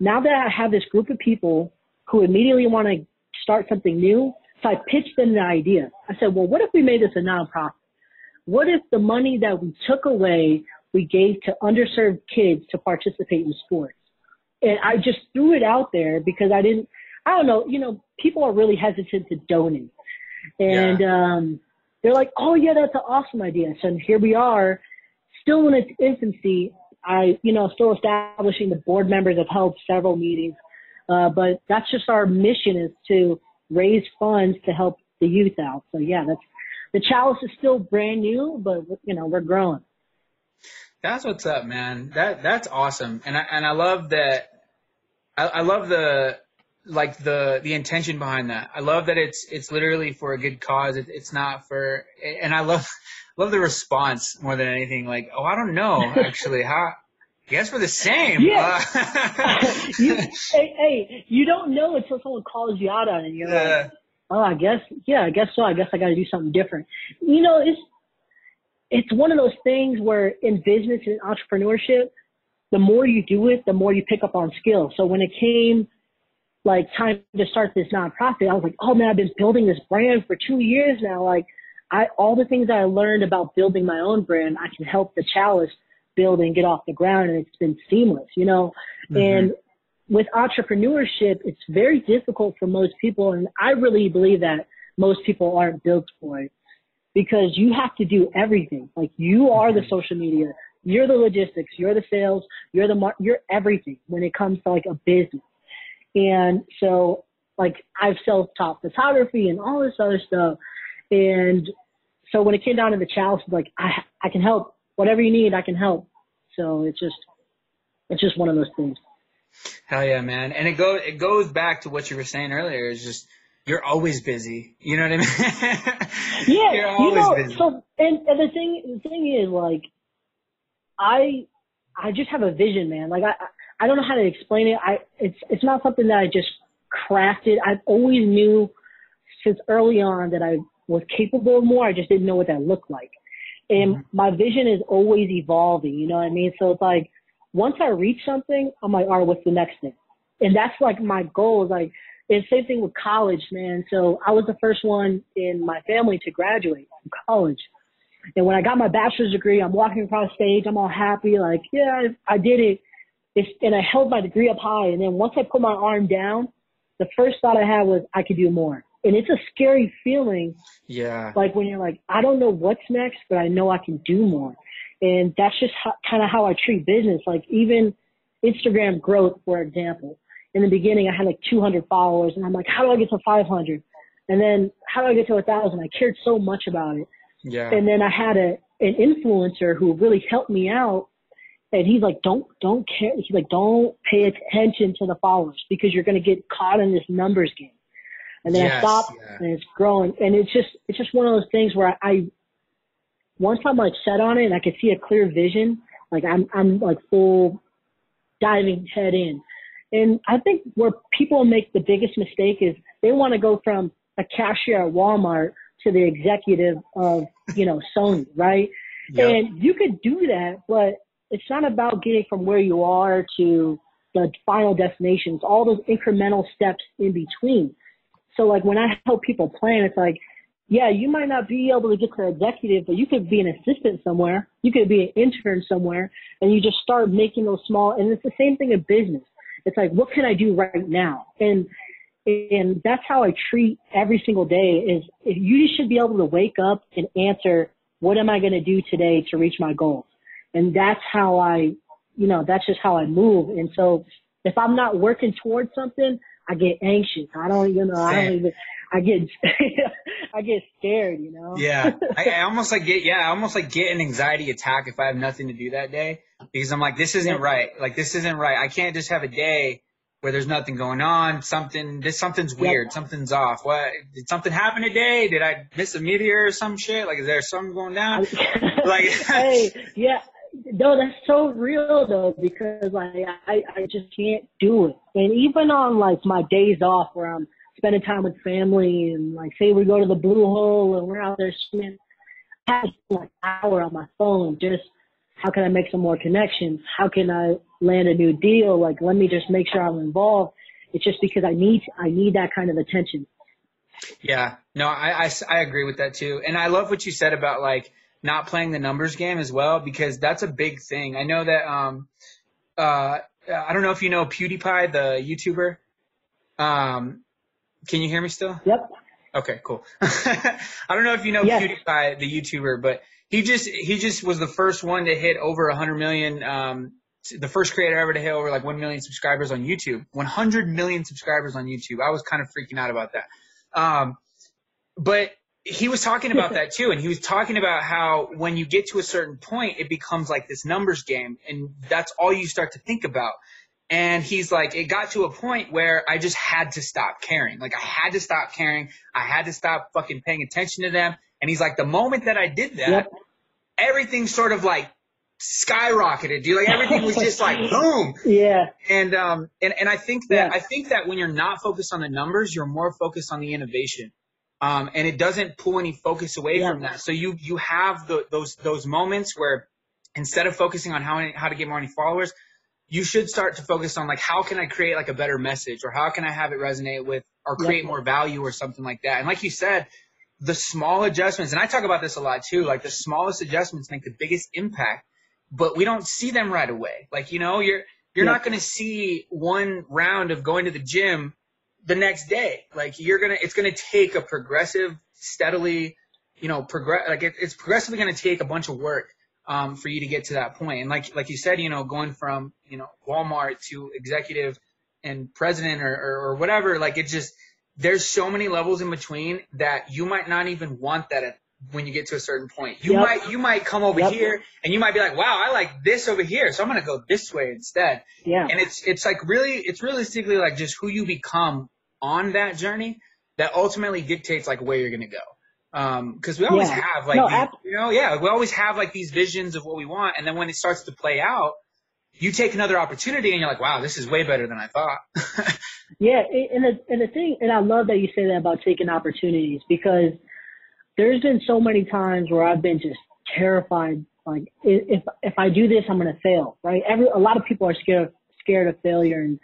Now that I have this group of people who immediately want to start something new, so I pitched them the idea. I said, well, what if we made this a nonprofit? What if the money that we took away, we gave to underserved kids to participate in sports? And I just threw it out there because I didn't, I don't know, you know, people are really hesitant to donate. And yeah. um, they're like, oh, yeah, that's an awesome idea. So here we are, still in its infancy. I, you know, still establishing the board members have held several meetings. Uh, but that's just our mission is to raise funds to help the youth out. So yeah, that's the chalice is still brand new, but you know we're growing. That's what's up, man. That that's awesome, and I and I love that. I, I love the like the the intention behind that. I love that it's it's literally for a good cause. It, it's not for, and I love love the response more than anything. Like, oh, I don't know actually how. I guess we're the same. Yeah. Uh, you, hey, hey, you don't know until someone calls you out on it. You're yeah. like, oh, I guess, yeah, I guess so. I guess I got to do something different. You know, it's it's one of those things where in business and entrepreneurship, the more you do it, the more you pick up on skills. So when it came like time to start this nonprofit, I was like, oh man, I've been building this brand for two years now. Like I, all the things I learned about building my own brand, I can help the chalice build and get off the ground and it's been seamless, you know? Mm-hmm. And with entrepreneurship, it's very difficult for most people. And I really believe that most people aren't built for it because you have to do everything. Like you are the mm-hmm. social media, you're the logistics, you're the sales, you're the mar- you're everything when it comes to like a business. And so like I've self-taught photography and all this other stuff. And so when it came down to the challenge, like I I can help whatever you need, I can help. So it's just it's just one of those things. Hell yeah, man! And it goes it goes back to what you were saying earlier. Is just you're always busy. You know what I mean? yeah, you're always you know, busy. So and, and the thing the thing is like, I I just have a vision, man. Like I I don't know how to explain it. I it's it's not something that I just crafted. I've always knew since early on that I was capable of more. I just didn't know what that looked like. And mm-hmm. my vision is always evolving. You know what I mean? So it's like once I reach something, I'm like, all right, what's the next thing? And that's like my goal is like, it's same thing with college, man. So I was the first one in my family to graduate from college. And when I got my bachelor's degree, I'm walking across stage. I'm all happy, like, yeah, I did it. And I held my degree up high. And then once I put my arm down, the first thought I had was I could do more. And it's a scary feeling. Yeah. Like when you're like, I don't know what's next, but I know I can do more. And that's just kind of how I treat business. Like even Instagram growth, for example. In the beginning, I had like 200 followers, and I'm like, how do I get to 500? And then how do I get to a thousand? I cared so much about it. Yeah. And then I had a an influencer who really helped me out, and he's like, don't don't care. He's like, don't pay attention to the followers because you're gonna get caught in this numbers game. And then yes, I stopped, yeah. and it's growing, and it's just it's just one of those things where I, I once I'm like set on it and I can see a clear vision, like I'm I'm like full diving head in. And I think where people make the biggest mistake is they want to go from a cashier at Walmart to the executive of, you know, Sony, right? Yep. And you could do that, but it's not about getting from where you are to the final destination. It's all those incremental steps in between. So like when I help people plan, it's like, yeah, you might not be able to get to executive, but you could be an assistant somewhere. You could be an intern somewhere and you just start making those small, and it's the same thing in business. It's like, what can I do right now? And, and that's how I treat every single day is you should be able to wake up and answer what am I going to do today to reach my goals? And that's how I, you know, that's just how I move. And so if I'm not working towards something, I get anxious. I don't, you know, Same. I don't even, I get, I get scared, you know? Yeah. I, I, almost like get, yeah, I almost like get an anxiety attack if I have nothing to do that day because I'm like, this isn't right. Like, this isn't right. I can't just have a day where there's nothing going on. Something, this, something's weird. Yep. Something's off. What, did something happen today? Did I miss a meteor or some shit? Like, is there something going down? like, hey, yeah. No, that's so real though, because like I, I just can't do it. And even on like my days off where I'm spending time with family and like say we go to the blue hole and we're out there I have like an hour on my phone just how can I make some more connections? How can I land a new deal? Like let me just make sure I'm involved. It's just because I need I need that kind of attention. Yeah, no, I, I, I agree with that too. And I love what you said about like not playing the numbers game as well, because that's a big thing. I know that, um, uh, I don't know if you know PewDiePie, the YouTuber. Um, can you hear me still? Yep. Okay, cool. I don't know if you know yes. PewDiePie, the YouTuber, but he just he just was the first one to hit over a 100 million. Um, the first creator ever to hit over like 1 million subscribers on YouTube. 100 million subscribers on YouTube. I was kind of freaking out about that. Um, but he was talking about that too, and he was talking about how when you get to a certain point, it becomes like this numbers game, and that's all you start to think about. And he's like, it got to a point where I just had to stop caring. Like I had to stop caring. I had to stop fucking paying attention to them. And he's like, the moment that I did that, yep. everything sort of like skyrocketed, dude. Like everything was just like boom. Yeah. And um and, and I think that yeah. I think that when you're not focused on the numbers, you're more focused on the innovation. Um and it doesn't pull any focus away yeah. from that. So you you have the, those those moments where instead of focusing on how how to get more followers, you should start to focus on like how can I create like a better message or how can I have it resonate with or create more value or something like that. And like you said, the small adjustments, and I talk about this a lot too, like the smallest adjustments make the biggest impact, but we don't see them right away. Like, you know, you're you're not gonna see one round of going to the gym the next day. Like you're gonna it's gonna take a progressive, steadily, you know, progress like it, it's progressively gonna take a bunch of work um, for you to get to that point. And like like you said, you know, going from you know Walmart to executive and president or, or, or whatever, like it just there's so many levels in between that you might not even want that at, when you get to a certain point. You yep. might you might come over yep. here and you might be like, wow, I like this over here, so I'm gonna go this way instead. Yeah. And it's it's like really it's realistically like just who you become on that journey that ultimately dictates like where you're gonna go. Um, because we always yeah. have like no, these, you know, yeah, we always have like these visions of what we want, and then when it starts to play out, you take another opportunity, and you're like, wow, this is way better than I thought. yeah, and the and the thing, and I love that you say that about taking opportunities because there's been so many times where I've been just terrified, like if if I do this, I'm gonna fail, right? Every a lot of people are scared scared of failure, and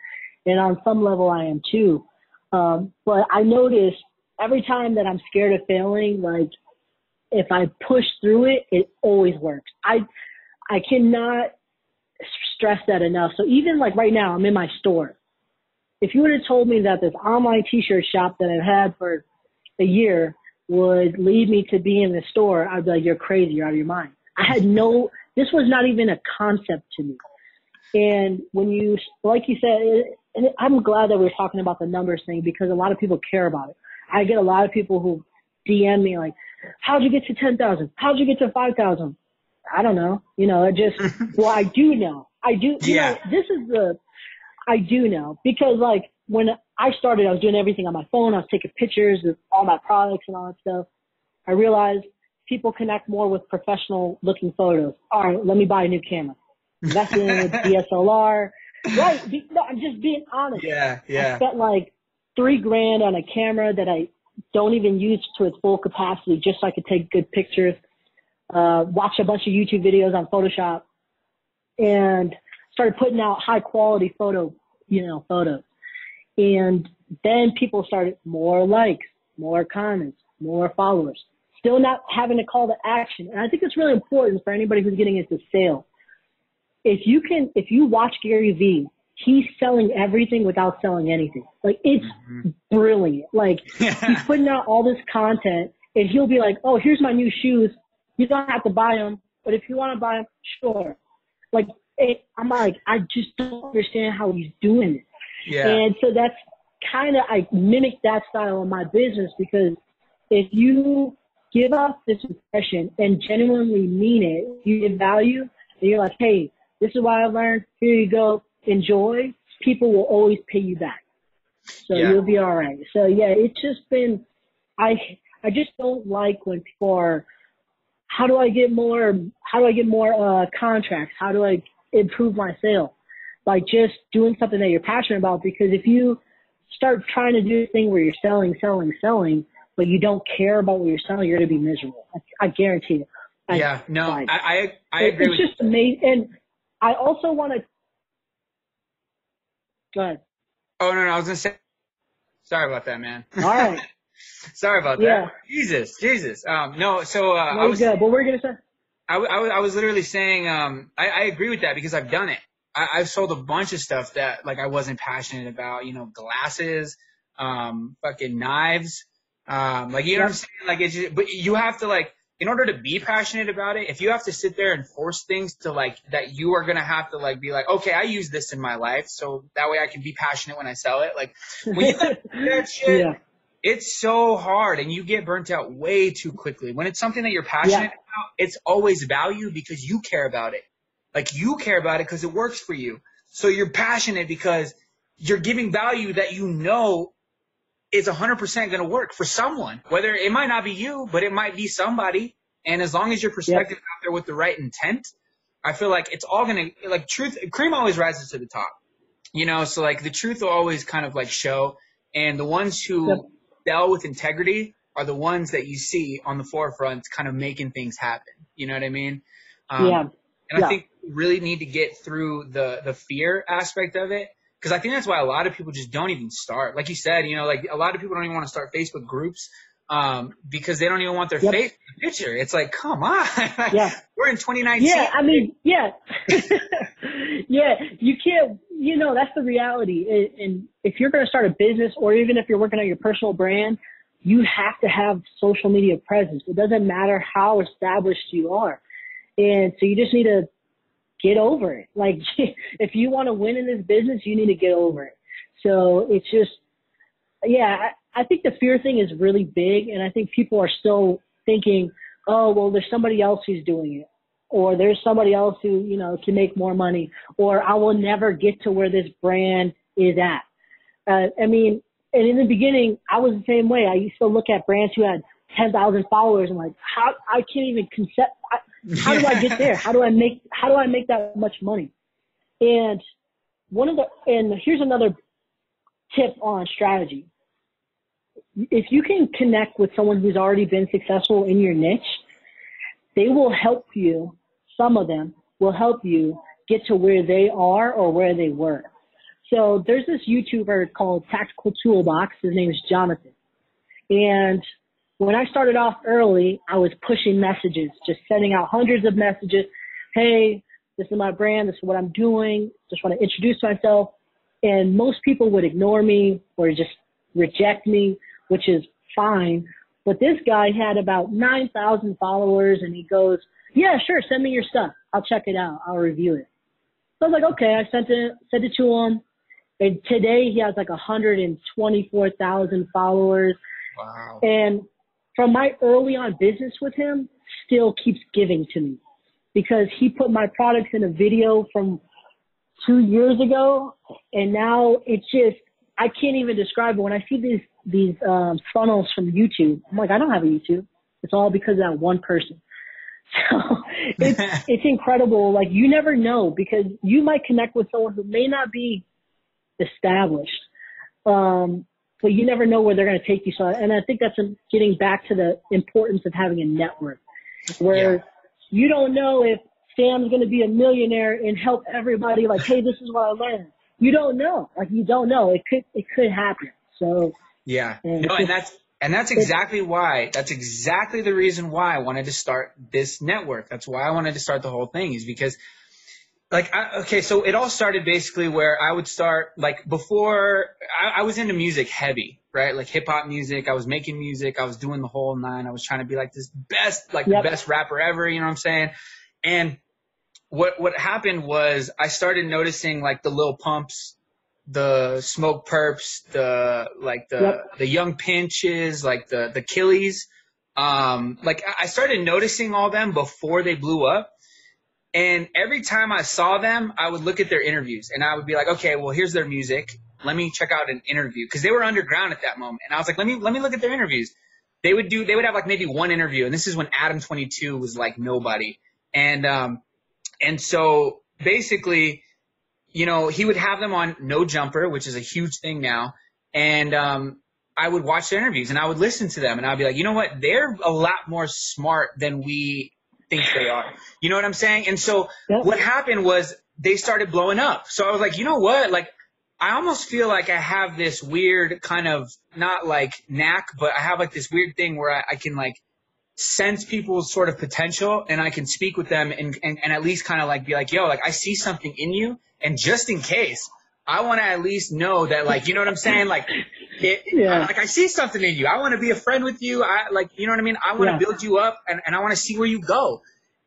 and on some level, I am too. Um, but I noticed every time that I'm scared of failing, like if I push through it, it always works. I I cannot stress that enough. So even like right now, I'm in my store. If you would have told me that this online t-shirt shop that I've had for a year would lead me to be in the store, I'd be like, you're crazy, you're out of your mind. I had no, this was not even a concept to me. And when you, like you said, and I'm glad that we're talking about the numbers thing because a lot of people care about it. I get a lot of people who DM me like, how'd you get to 10,000? How'd you get to 5,000? I don't know. You know, it just, well, I do know. I do, you yeah. know, this is the, I do know because like when I started, I was doing everything on my phone. I was taking pictures of all my products and all that stuff. I realized people connect more with professional looking photos. All right, let me buy a new camera. Invest in a DSLR. Right. No, I'm just being honest. Yeah, yeah. I spent like three grand on a camera that I don't even use to its full capacity just so I could take good pictures. Uh, watch a bunch of YouTube videos on Photoshop and started putting out high quality photo, you know, photos. And then people started more likes, more comments, more followers. Still not having a call to action. And I think it's really important for anybody who's getting into sales. If you can, if you watch Gary Vee he's selling everything without selling anything. Like it's mm-hmm. brilliant. Like he's putting out all this content and he'll be like, Oh, here's my new shoes. You don't have to buy them, but if you want to buy them, sure. Like, it, I'm like, I just don't understand how he's doing it. Yeah. And so that's kind of, I mimic that style in my business because if you give off this impression and genuinely mean it, you give value, and you're like, hey, this is what I learned. Here you go. Enjoy. People will always pay you back. So Yeah. you'll be all right. So yeah, it's just been, I, I just don't like when people are, how do I get more, how do I get more, uh, contracts? How do I improve my sale? By just doing something that you're passionate about because if you start trying to do a thing where you're selling, selling, selling, but you don't care about what you're selling, you're going to be miserable. I, I guarantee you. I- yeah. No, I I, I agree it's with just amazing. And I also want to. Go ahead. Oh no, no, I was gonna say. Sorry about that, man. All right. Sorry about that. Yeah. Jesus, Jesus. Um, no, so uh, I Very was, good. But we're gonna say. I, I was, I was literally saying, um, I, I agree with that because I've done it. I, I've sold a bunch of stuff that like I wasn't passionate about. You know, glasses, um, fucking knives. Um, like you know what I'm saying? Like it's just, but you have to like in order to be passionate about it, if you have to sit there and force things to like that you are gonna have to like be like, okay, I use this in my life, so that way I can be passionate when I sell it. Like when you do that shit, yeah. it's so hard and you get burnt out way too quickly. When it's something that you're passionate Yeah. about, it's always value because you care about it. Like you care about it because it works for you. So you're passionate because you're giving value that you know is 100% going to work for someone. Whether it might not be you, but it might be somebody. And as long as your perspective out there with the right intent, I feel like it's all going to, like truth, cream always rises to the top. You know, so like the truth will always kind of like show. And the ones who Yep. deal with integrity are the ones that you see on the forefront kind of making things happen. You know what I mean? Um, yeah. and Yeah. I think we really need to get through the the fear aspect of it because I think that's why a lot of people just don't even start. Like you said, you know, like a lot of people don't even want to start Facebook groups um, because they don't even want their Yep. face in the picture. It's like, come on, Yeah. we're in 2019. Yeah, I mean, yeah, yeah. You can't, you know, that's the reality. And- And if you're going to start a business, or even if you're working on your personal brand, you have to have social media presence. It doesn't matter how established you are, and so you just need to get over it. Like, if you want to win in this business, you need to get over it. So it's just, yeah, I, I think the fear thing is really big, and I think people are still thinking, oh, well, there's somebody else who's doing it or there's somebody else who, you know, can make more money, or I will never get to where this brand is at. Uh, I mean, and in the beginning, I was the same way. I used to look at brands who had 10,000 followers and like, how, I can't even concept, I, how do I get there? How do I make, how do I make that much money? And one of the, and here's another tip on strategy. If you can connect with someone who's already been successful in your niche, they will help you, some of them will help you get to where they are or where they were. So there's this YouTuber called Tactical Toolbox. His name is Jonathan. And when I started off early, I was pushing messages, just sending out hundreds of messages. Hey, this is my brand. This is what I'm doing. Just want to introduce myself. And most people would ignore me or just reject me, which is fine. But this guy had about 9,000 followers and he goes, yeah, sure. Send me your stuff. I'll check it out. I'll review it. So I was like, okay, I sent it, sent it to him. And today he has like 124,000 followers. Wow. And from my early on business with him, still keeps giving to me because he put my products in a video from two years ago. And now it's just, I can't even describe it. When I see these, these, um, funnels from YouTube, I'm like, I don't have a YouTube. It's all because of that one person. So it's, it's incredible. Like you never know because you might connect with someone who may not be established. Um, but you never know where they're going to take you. So, and I think that's um, getting back to the importance of having a network where Yeah. you don't know if Sam's going to be a millionaire and help everybody like, Hey, this is what I learned. You don't know. Like you don't know. It could, it could happen. So Yeah. Yeah, No, and that's and that's exactly why. That's exactly the reason why I wanted to start this network. That's why I wanted to start the whole thing is because like I, okay so it all started basically where i would start like before I, I was into music heavy right like hip-hop music i was making music i was doing the whole nine i was trying to be like this best like yep. the best rapper ever you know what i'm saying and what what happened was i started noticing like the Lil Pumps the Smokepurpps the like the yep. the Yung Pinches like the the killies um like i started noticing all them before they blew up and every time I saw them, I would look at their interviews and I would be like, okay, well, here's their music. Let me check out an interview because they were underground at that moment. And I was like, let me let me look at their interviews. They would do they would have like maybe one interview, and this is when Adam 22 was like nobody. And um and so basically, you know, he would have them on No Jumper, which is a huge thing now. And um I would watch their interviews and I would listen to them and I'd be like, you know what? They're a lot more smart than we think they are. You know what I'm saying? And so yep. what happened was they started blowing up. So I was like, you know what? Like, I almost feel like I have this weird kind of not like knack, but I have like this weird thing where I, I can like sense people's sort of potential and I can speak with them and, and, and at least kind of like be like, yo, like I see something in you. And just in case, I want to at least know that like, you know what I'm saying? Like, it, yeah. like I see something in you. I want to be a friend with you. I like, you know what I mean? I want to yeah. build you up and, and I want to see where you go.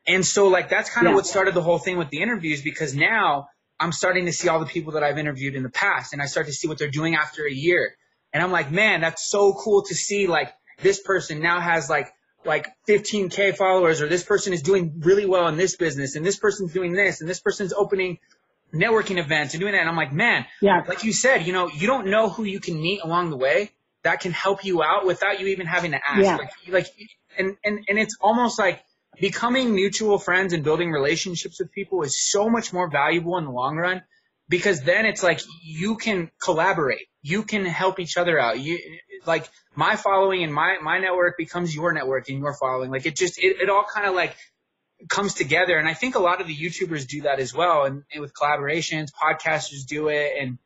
And so like, that's kind of yeah. what started the whole thing with the interviews because now I'm starting to see all the people that I've interviewed in the past and I start to see what they're doing after a year. And I'm like, man, that's so cool to see like this person now has like, like 15k followers or this person is doing really well in this business and this person's doing this and this person's opening networking events and doing that. And I'm like, man, yeah. like you said, you know, you don't know who you can meet along the way that can help you out without you even having to ask. Yeah. Like, like, and, and, and it's almost like becoming mutual friends and building relationships with people is so much more valuable in the long run because then it's like you can collaborate. You can help each other out. You, like my following and my, my network becomes your network and your following. Like it just, it, it all kind of like comes together. And I think a lot of the YouTubers do that as well. And, and with collaborations, podcasters do it. And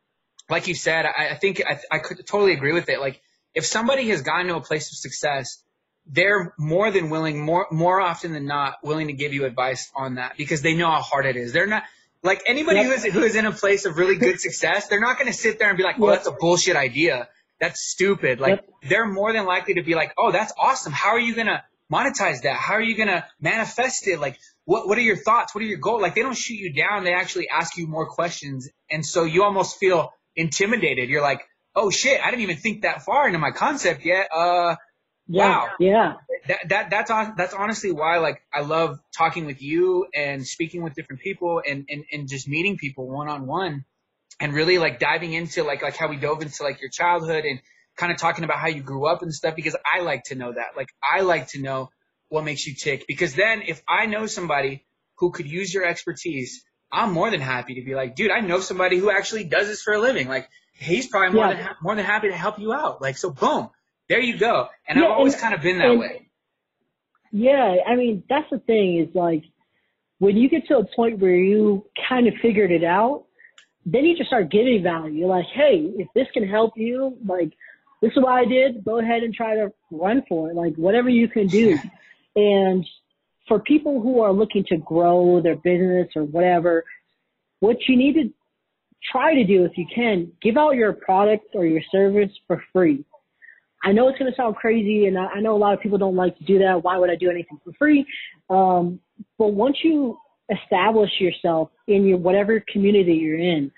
like you said, I, I think I, I could totally agree with it. Like if somebody has gotten to a place of success, they're more than willing, more more often than not, willing to give you advice on that because they know how hard it is. They're not like anybody yep. who is who is in a place of really good success. They're not going to sit there and be like, "Well, yep. that's a bullshit idea. That's stupid." Like yep. they're more than likely to be like, "Oh, that's awesome. How are you gonna monetize that? How are you gonna manifest it? Like, what what are your thoughts? What are your goals? Like, they don't shoot you down. They actually ask you more questions, and so you almost feel intimidated. You're like, oh shit, I didn't even think that far into my concept yet. Uh, yeah, wow, yeah. That that that's that's honestly why like I love talking with you and speaking with different people and and and just meeting people one on one, and really like diving into like like how we dove into like your childhood and kind of talking about how you grew up and stuff because I like to know that. Like I like to know what makes you tick because then if I know somebody who could use your expertise, I'm more than happy to be like, dude, I know somebody who actually does this for a living. Like he's probably more yeah. than ha- more than happy to help you out. Like so, boom, there you go. And yeah, I've always kind of been that and, way. Yeah, I mean that's the thing is like when you get to a point where you kind of figured it out, then you just start giving value. You're like, hey, if this can help you, like this is what I did. Go ahead and try to run for it. Like whatever you can do. And for people who are looking to grow their business or whatever, what you need to try to do if you can, give out your product or your service for free. I know it's going to sound crazy and I know a lot of people don't like to do that. Why would I do anything for free? Um, but once you establish yourself in your whatever community you're in,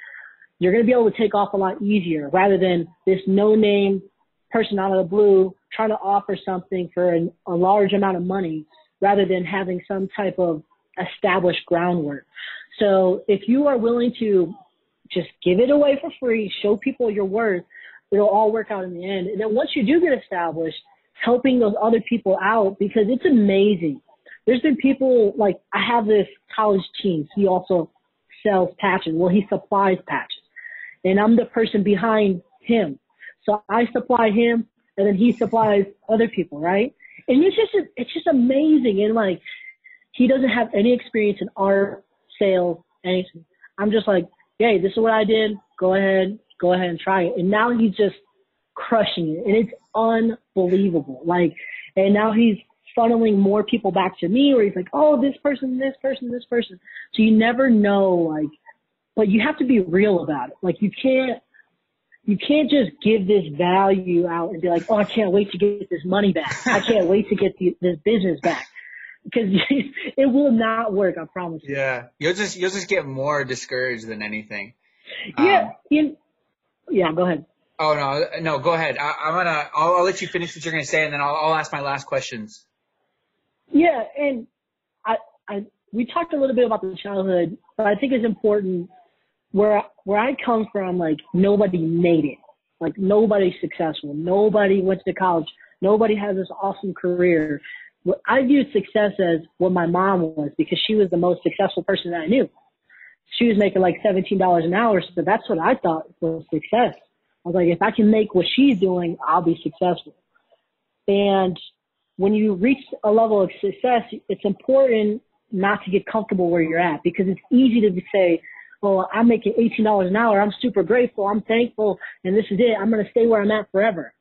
you're going to be able to take off a lot easier rather than this no name person out of the blue trying to offer something for an, a large amount of money rather than having some type of established groundwork. So if you are willing to just give it away for free, show people your worth, it'll all work out in the end. And then once you do get established, helping those other people out because it's amazing. There's been people like I have this college team. He also sells patches. Well, he supplies patches, and I'm the person behind him. So I supply him and then he supplies other people, right? And it's just, it's just amazing. And like, he doesn't have any experience in art, sales, anything. I'm just like, hey, this is what I did. Go ahead, go ahead and try it. And now he's just crushing it. And it's unbelievable. Like, and now he's funneling more people back to me where he's like, oh, this person, this person, this person. So you never know, like, but you have to be real about it. Like you can't, you can't just give this value out and be like, oh, I can't wait to get this money back. I can't wait to get the, this business back because it will not work. I promise. You. Yeah, you'll just you'll just get more discouraged than anything. Yeah. Um, yeah. Go ahead. Oh no, no, go ahead. I, am gonna. I'll, I'll, let you finish what you're gonna say, and then I'll, I'll ask my last questions. Yeah, and I, I, we talked a little bit about the childhood, but I think it's important where where I come from. Like nobody made it. Like nobody's successful. Nobody went to college. Nobody has this awesome career. I viewed success as what my mom was because she was the most successful person that I knew. She was making like $17 an hour, so that's what I thought was success. I was like, if I can make what she's doing, I'll be successful. And when you reach a level of success, it's important not to get comfortable where you're at because it's easy to say, well, I'm making $18 an hour. I'm super grateful. I'm thankful. And this is it. I'm going to stay where I'm at forever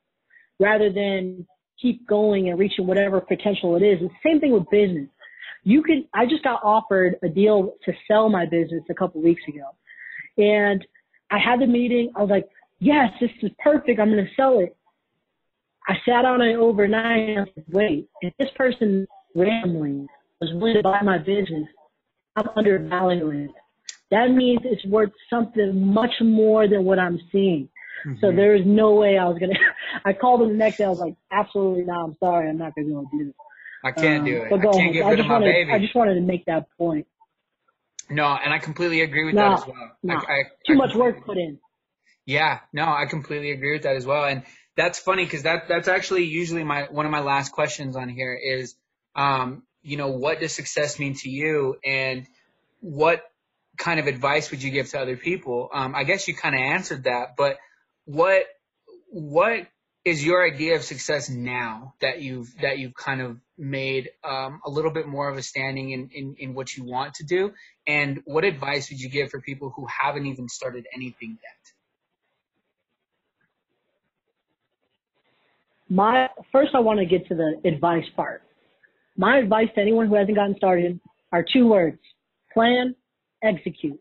rather than keep going and reaching whatever potential it is. the same thing with business. You can, I just got offered a deal to sell my business a couple weeks ago. And I had the meeting. I was like, yes, this is perfect. I'm going to sell it. I sat on it overnight and I like, wait, if this person randomly was willing to buy my business, I'm undervaluing it. That means it's worth something much more than what I'm seeing. Mm-hmm. So there is no way I was gonna. I called him the next day. I was like, absolutely not. I'm sorry. I'm not gonna be able to do this. I can't um, do it. But go I can't get rid of my wanted, baby. I just wanted to make that point. No, and I completely agree with no, that as well. No. I, I, Too much work put in. Yeah, no, I completely agree with that as well. And that's funny because that that's actually usually my one of my last questions on here is, um, you know, what does success mean to you, and what kind of advice would you give to other people? Um, I guess you kind of answered that, but what what is your idea of success now that you've that you've kind of made um, a little bit more of a standing in, in, in what you want to do? And what advice would you give for people who haven't even started anything yet? My first i want to get to the advice part. My advice to anyone who hasn't gotten started are two words plan execute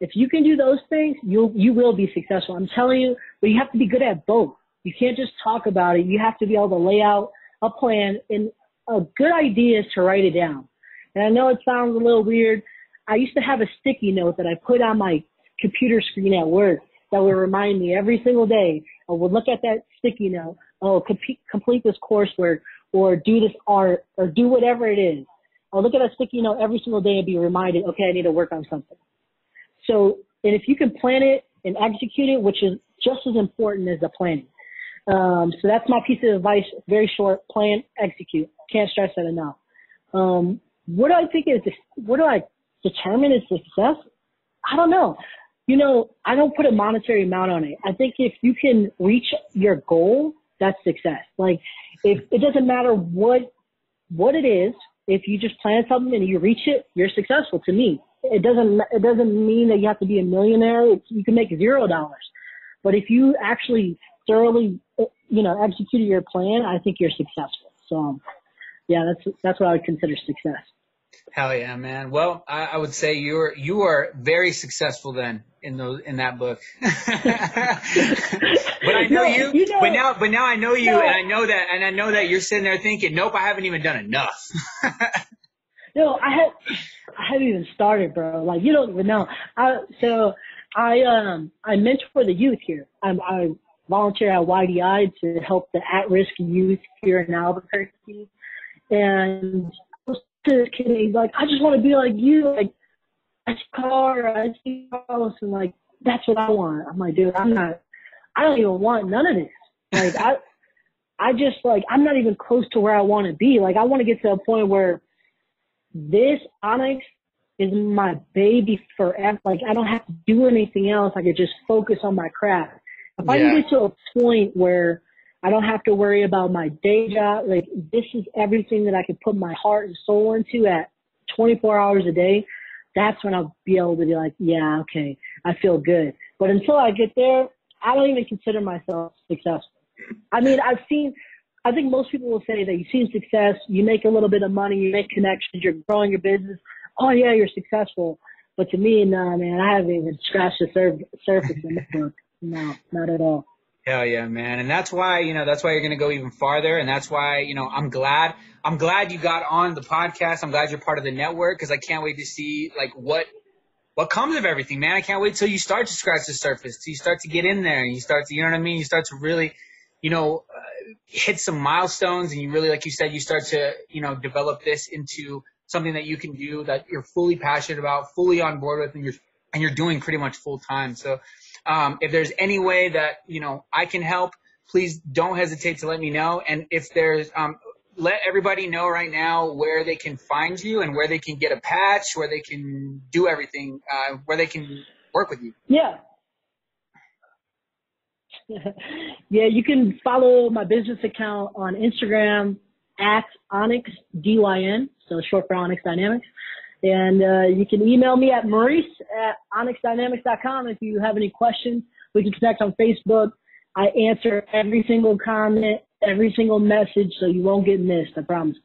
if you can do those things, you'll you will be successful. I'm telling you, but you have to be good at both. You can't just talk about it. You have to be able to lay out a plan. And a good idea is to write it down. And I know it sounds a little weird. I used to have a sticky note that I put on my computer screen at work that would remind me every single day. I would look at that sticky note. Oh, complete, complete this coursework or do this art or do whatever it is. I'll look at that sticky note every single day and be reminded, okay, I need to work on something. So, and if you can plan it and execute it, which is just as important as the planning. Um, so that's my piece of advice. Very short. Plan, execute. Can't stress that enough. Um, what do I think is what do I determine as success? I don't know. You know, I don't put a monetary amount on it. I think if you can reach your goal, that's success. Like, if it doesn't matter what what it is, if you just plan something and you reach it, you're successful to me it doesn't it doesn't mean that you have to be a millionaire. It's, you can make zero dollars, but if you actually thoroughly you know executed your plan, I think you're successful. So um, yeah, that's that's what I would consider success. Hell yeah, man. Well, I, I would say you're you are very successful then in those in that book. but I know no, you, you know, but now but now I know you no, and I know that and I know that you're sitting there thinking, Nope, I haven't even done enough. no, I had I haven't even started, bro. Like you don't even know. I so I um I mentor the youth here. I, I volunteer at YDI to help the at-risk youth here in Albuquerque, and to kid, he's like, I just want to be like you. Like I see car, I see house, and like that's what I want. I'm like, dude, I'm not. I don't even want none of this. Like I. I just like I'm not even close to where I want to be. Like I want to get to a point where this Onyx is my baby forever. Like I don't have to do anything else. I could just focus on my craft. If yeah. I can get to a point where I don't have to worry about my day job, like this is everything that I can put my heart and soul into at 24 hours a day, that's when I'll be able to be like, yeah, okay, I feel good. But until I get there, I don't even consider myself successful. I mean, I've seen, I think most people will say that you see success, you make a little bit of money, you make connections, you're growing your business. Oh yeah, you're successful. But to me, no, man, I haven't even scratched the sur- surface in this book. No, not at all. Hell yeah, man. And that's why, you know, that's why you're going to go even farther. And that's why, you know, I'm glad, I'm glad you got on the podcast. I'm glad you're part of the network because I can't wait to see like what, what comes of everything, man. I can't wait till you start to scratch the surface, till you start to get in there and you start to, you know what I mean? You start to really, you know, uh, hit some milestones and you really, like you said, you start to, you know, develop this into something that you can do that you're fully passionate about, fully on board with, and you're, and you're doing pretty much full time. So, um, if there's any way that you know I can help, please don't hesitate to let me know. And if there's um, let everybody know right now where they can find you and where they can get a patch, where they can do everything, uh, where they can work with you. Yeah. yeah, you can follow my business account on Instagram at Onyx DYN, so short for Onyx Dynamics. And uh, you can email me at Maurice at onyxdynamics.com if you have any questions. We can connect on Facebook. I answer every single comment, every single message, so you won't get missed. I promise.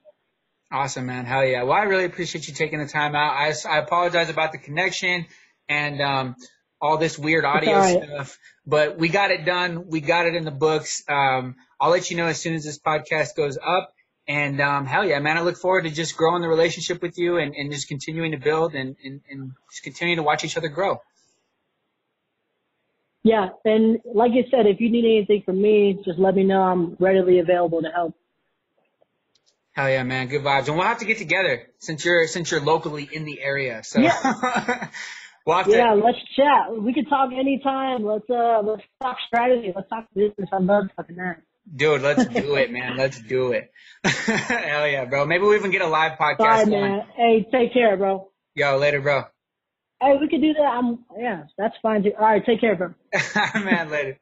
Awesome, man. Hell yeah. Well, I really appreciate you taking the time out. I, I apologize about the connection and um, all this weird audio right. stuff, but we got it done. We got it in the books. Um, I'll let you know as soon as this podcast goes up. And um, hell yeah, man, I look forward to just growing the relationship with you and, and just continuing to build and, and, and just continuing to watch each other grow. Yeah, and like you said, if you need anything from me, just let me know. I'm readily available to help. Hell yeah, man, good vibes, and we'll have to get together since you're since you're locally in the area. So yeah, we'll yeah, to- let's chat. We can talk anytime. Let's uh let's talk strategy. Let's talk business. I love talking that. Dude, let's do it, man. Let's do it. Hell yeah, bro. Maybe we even get a live podcast. Bye, man. Hey, take care, bro. Yo, later, bro. Hey, we could do that. I'm yeah, that's fine too. All right, take care, bro. man, later.